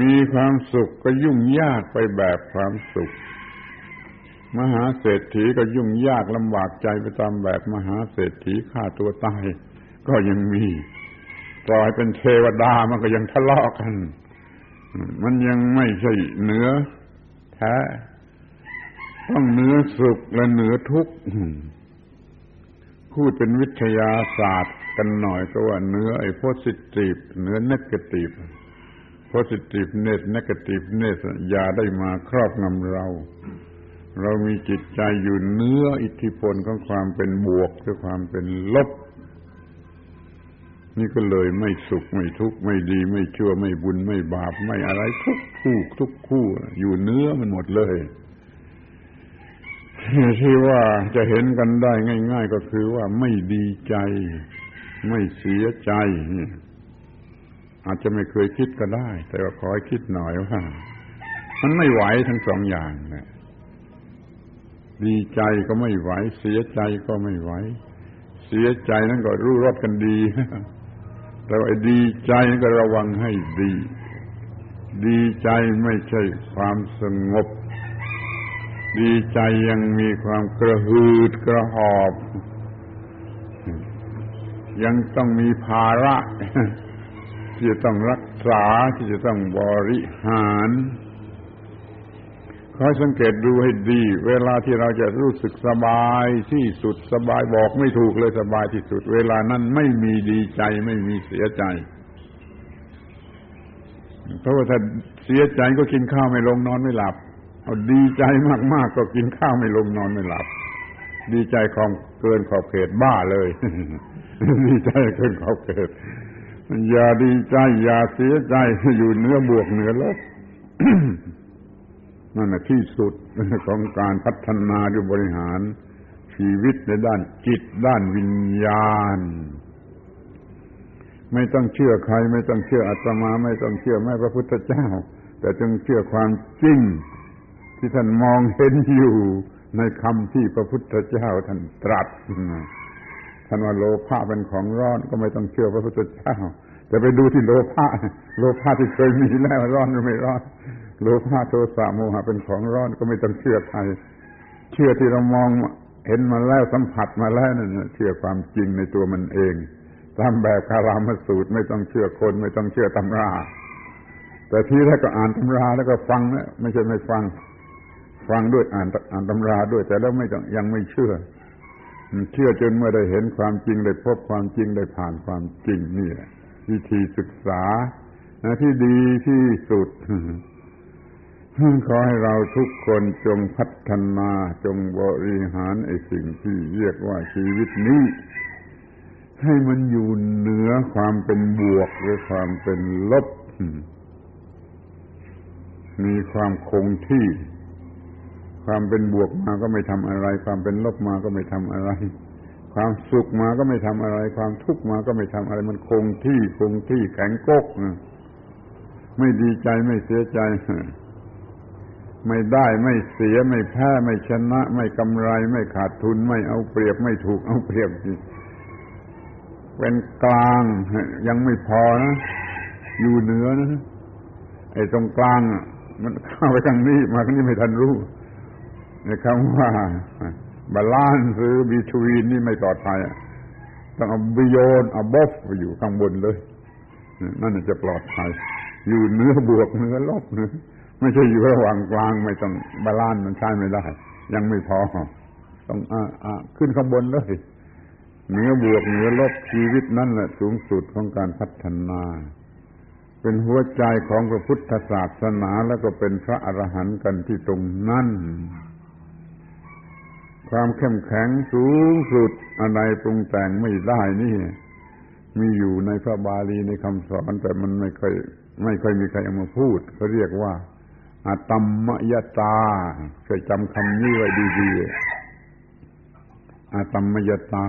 มีความสุขก็ยุ่งยากไปแบบความสุข มหาเศรษฐีก็ยุ่งยากลำบากใจไปตามแบบมหาเศรษฐีฆ่าตัวตายก็ยังมี ปล่อยเป็นเทวดามันก็ยังทะเลาะกัน มันยังไม่ใช่เหนือแท้ต้องเหนือสุขและเหนือทุกข์พูดเป็นวิทยาศาสตร์กันหน่อยก็ว่าเนื้อไอ้โพสิทีฟเนื้อเนกาทีฟ positiveness negativeness อย่าได้มาครอบงำเรา เรามีจิตใจอยู่เนื้ออิทธิพลของความเป็นบวกหรือความเป็นลบ นี่ก็เลยไม่สุขไม่ทุกข์ไม่ดี ไม่ชั่วไม่บุญไม่บาปไม่อะไรทุกคู่ทุกคู่ อยู่เนื้อมันหมดเลยที่ว่าจะเห็นกันได้ง่าย ๆ ก็คือว่าไม่ดีใจ ไม่เสียใจอาจจะไม่เคยคิดก็ได้ แต่ว่าขอให้คิดหน่อยว่า มันไม่ไหวทั้งสองอย่างนะดีใจก็ไม่ไหว เสียใจก็ไม่ไหว เสียใจนั้นก็รู้รสกันดี แต่ว่าดีใจก็ระวังให้ดี ดีใจไม่ใช่ความสงบ ดีใจยังมีความกระหืดกระหอบ ยังต้องมีภาระที่จะต้องรักษาที่จะต้องบริหาร คอยสังเกตดูให้ดี เวลาที่เราจะรู้สึกสบายที่สุดสบายบอกไม่ถูกเลยสบายที่สุด เวลานั้นไม่มีดีใจไม่มีเสียใจ เพราะว่าถ้าเสียใจก็กินข้าวไม่ลงนอนไม่หลับ เอาดีใจมากๆก็กินข้าวไม่ลงนอนไม่หลับ ดีใจของเกินขอบเขตบ้าเลยดีใจเกินขอบเขตอย่าดีใจอย่าเสียใจอยู่เนื้อบวกเหนือลบ นั่นแหะที่สุดของการพัฒนาหรือบริหารชีวิตในด้านจิตด้านวิญญาณ ไม่ต้องเชื่อใคร ไม่ต้องเชื่ออาตมา ไม่ต้องเชื่อแม่พระพุทธเจ้า แต่จงเชื่อความจริง ที่ท่านมองเห็นอยู่ในคำที่พระพุทธเจ้าท่านตรัสท่านว่าโลภะเป็นของร้อนก็ไม่ต้องเชื่อพระพุทธเจ้าแต่ไปดูที่โลภะโลภะที่เคยมีแล้วร้อนหรือไม่ร้อน โลภะโทสะโมหะเป็นของร้อนก็ไม่ต้องเชื่อใครเชื่อที่เรามองเห็นมาแล้วสัมผัสมาแล้วนั่นเชื่อความจริงในตัวมันเองตามแบบคารามสูตรไม่ต้องเชื่อคน ไม่ต้องเชื่อตำรา แต่ทีแรกก็อ่านตำราแล้วก็ฟังนะไม่ใช่ไม่ฟัง ฟังด้วยอ่านอ่านตำราด้วยแต่แล้วไม่ต้องยังไม่เชื่อเชื่อจนเมื่อได้เห็นความจริงได้พบความจริงได้ผ่านความจริงนี่วิธีศึกษาที่ดีที่สุด ขอให้เราทุกคนจงพัฒนาจงบริหารไอ้สิ่งที่เรียกว่าชีวิตนี้ ให้มันอยู่เหนือความเป็นบวกหรือความเป็นลบ มีความคงที่ ความเป็นบวกมาก็ไม่ทำอะไร ความเป็นลบมาก็ไม่ทำอะไร ความสุขมาก็ไม่ทำอะไร ความทุกข์มาก็ไม่ทำอะไร มันคงที่คงที่แข็งกกไม่ดีใจไม่เสียใจ ไม่ได้ไม่เสียไม่แพ้ไม่ชนะ ไม่กำไร ไม่ขาดทุน ไม่เอาเปรียบไม่ถูกเอาเปรียบเป็นกลาง ยังไม่พอนะ อยู่เหนือนะไอ้ตรงกลาง มันเข้าไปทางนี้มาทางนี้ไม่ทันรู้ในคำว่า balance หรือ between นี่ไม่ปลอดภัยต้องเอา beyond เอา above อยู่ข้างบนเลย นั่นจะปลอดภัย อยู่เหนือบวกเหนือลบเหนือ ไม่ใช่อยู่ระหว่างกลางไม่ต้อง balance มันใช้ไม่ได้ ยังไม่พอ ต้องอ่าอ่าขึ้นข้างบนเลยเหนือบวกเหนือลบชีวิตนั่นแหละสูงสุดของการพัฒนา เป็นหัวใจของพระพุทธศาสนาแล้วก็เป็นพระอรหันต์กันที่ตรงนั้นความเข้มแข็งสูงสุดอะไรปรุงแต่งไม่ได้นี่ มีอยู่ในพระบาลีในคำสอนแต่มันไม่ค่อยไม่ค่อยมีใครเอามาพูดเขาเรียกว่า อาตมมยตาเคยจำคำนี้ไว้ดีๆอาตมมยตา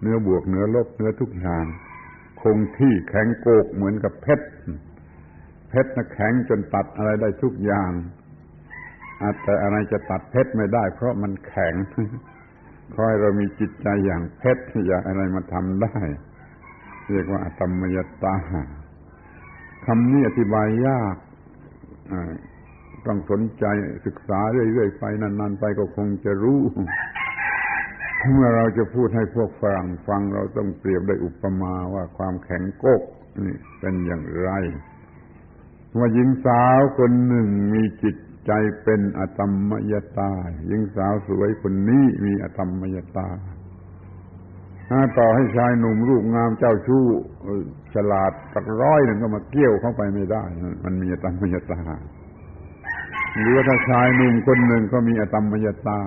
เนื้อบวกเนื้อลบเนื้อทุกอย่าง คงที่แข็งโกกเหมือนกับเพชรเพชรนะแข็งจนตัดอะไรได้ทุกอย่างแต่อะไรจะตัดเพชรไม่ได้ เพราะมันแข็งคอยเรามีจิตใจอย่างเพชรอย่าอะไรมาทำได้ เรียกว่าอาตมมยตาคำนี้อธิบายยาก ต้องสนใจศึกษาเรื่อยๆไปนานๆไปก็คงจะรู้ เมื่อเราจะพูดให้พวกฝรั่งฟังเราต้องเปรียบได้อุปมาว่าความแข็งโกกนี่เป็นอย่างไร ว่าหญิงสาวคนหนึ่งมีจิตใจเป็นอตมมยตา หญิงสาวสวยคนนี้มีอตมมยตา ต่อให้ชายหนุ่มรูปงามเจ้าชู้ฉลาดสักร้อยหนึ่งก็มาเกี่ยวเข้าไปไม่ได้ มันมีอตมมยตาหรือว่าถ้าชายหนุ่มคนหนึ่งก็มีอตมมยตา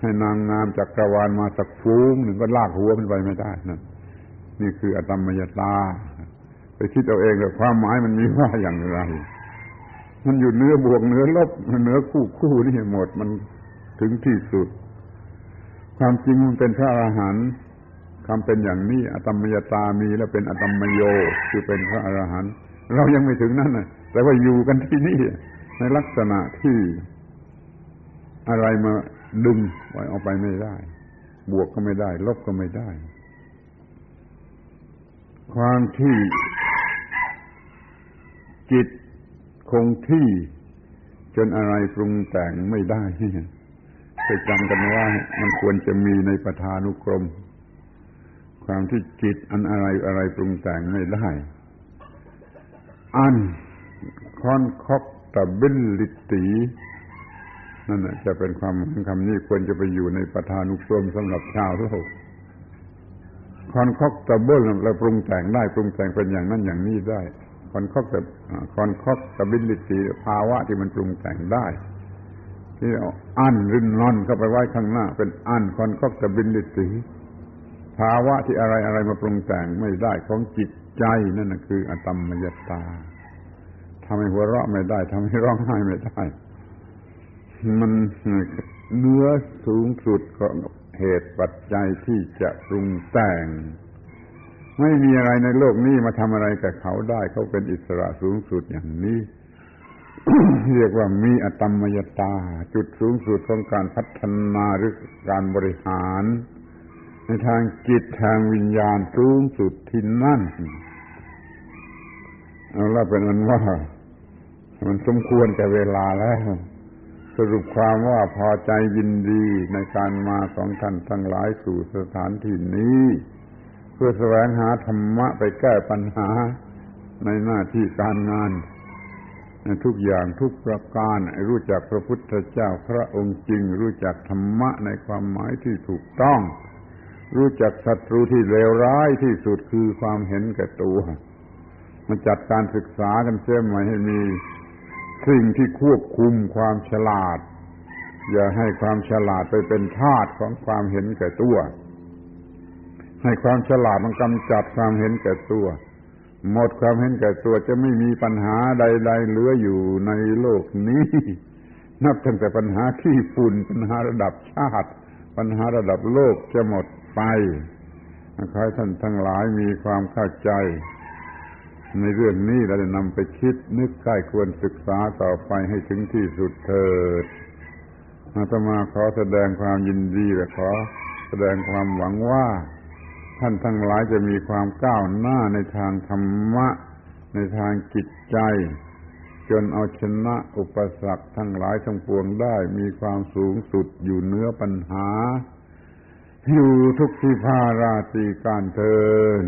ให้นางงามจากกรวาลมาสักฟูงหนึ่งก็ลากหัวมันไปไม่ได้นั่นนี่คืออตมมยตา ไปคิดเอาเองแต่ความหมายมันมีว่าอย่างไร มันอยู่เนื้อบวกเนื้อลบเนื้อคู่คู่นี่หมดมันถึงที่สุด ความจริงมันเป็นพระอรหันต์คำเป็นอย่างนี้อตมมยตามีแล้วเป็นอตมมโยคือเป็นพระอรหันต์เรายังไม่ถึงนั่นนะแต่ว่าอยู่กันที่นี่ในลักษณะที่อะไรมาดึงไว้ออกไปไม่ได้ บวกก็ไม่ได้ ลบก็ไม่ได้ ความที่จิตคงที่จนอะไรปรุงแต่งไม่ได้ เคยจำกันว่ามันควรจะมีในประธานุกรม ความที่จิตอันอะไรอะไรปรุงแต่งไม่ได้ unconcoctability นั่นจะเป็นความคำนี้ควรจะไปอยู่ในประธานุกรมสำหรับชาวโลก concoctable เราปรุงแต่งได้ปรุงแต่งเป็นอย่างนั้นอย่างนี้ได้ concoct แต่ concoctability ภาวะที่มันปรุงแต่งได้ ที่เอา un หรือ non เข้าไปไว้ข้างหน้า เป็น unconcoctabilityภาวะที่อะไรอะไรมาปรุงแต่งไม่ได้ของจิตใจนั่นคืออตมมยตาทำให้หัวเราะไม่ได้ทำให้ร้องไห้ไม่ได้ มันเนื้อสูงสุดของเหตุปัจจัยที่จะปรุงแต่ง ไม่มีอะไรในโลกนี้มาทำอะไรกับเขาได้ เขาเป็นอิสระสูงสุดอย่างนี้ เรียกว่ามีอตมมยตา จุดสูงสุดของการพัฒนาหรือการบริหาร ในทางจิตทางวิญญาณสูงสุดที่นั่นเอาละเป็นมันว่า มันสมควรแก่เวลาแล้ว สรุปความว่าพอใจยินดีในการมาของท่านทั้งหลายสู่สถานที่นี้ เพื่อแสวงหาธรรมะไปแก้ปัญหาในหน้าที่การงาน ทุกอย่างทุกประการ รู้จักพระพุทธเจ้าพระองค์จริง รู้จักธรรมะในความหมายที่ถูกต้อง รู้จักศัตรูที่เลวร้ายที่สุดคือความเห็นแก่ตัวมาจัดการศึกษากันเสียใหม่ให้มีสิ่งที่ควบคุมความฉลาด อย่าให้ความฉลาดไปเป็นทาสของความเห็นแก่ตัว ให้ความฉลาดมันกำจัดความเห็นแก่ตัว หมดความเห็นแก่ตัวจะไม่มีปัญหาใด ๆ เหลืออยู่ในโลกนี้ นับตั้งแต่ปัญหาขี้ฝุ่นปัญหาระดับชาติ ปัญหาระดับโลกจะหมดไปขอให้ท่านทั้งหลายมีความเข้าใจ ในเรื่องนี้เราจะนำไปคิดนึกใกล้ควรศึกษาต่อไปให้ถึงที่สุดเถิดอาตมาขอแสดงความยินดีและขอแสดงความหวังว่า ท่านทั้งหลายจะมีความก้าวหน้าในทางธรรมะ ในทางจิตใจ จนเอาชนะอุปสรรคทั้งหลายทั้งปวงได้มีความสูงสุดอยู่เนื้อปัญหา อยู่ทุกที่พาราตีการเทิน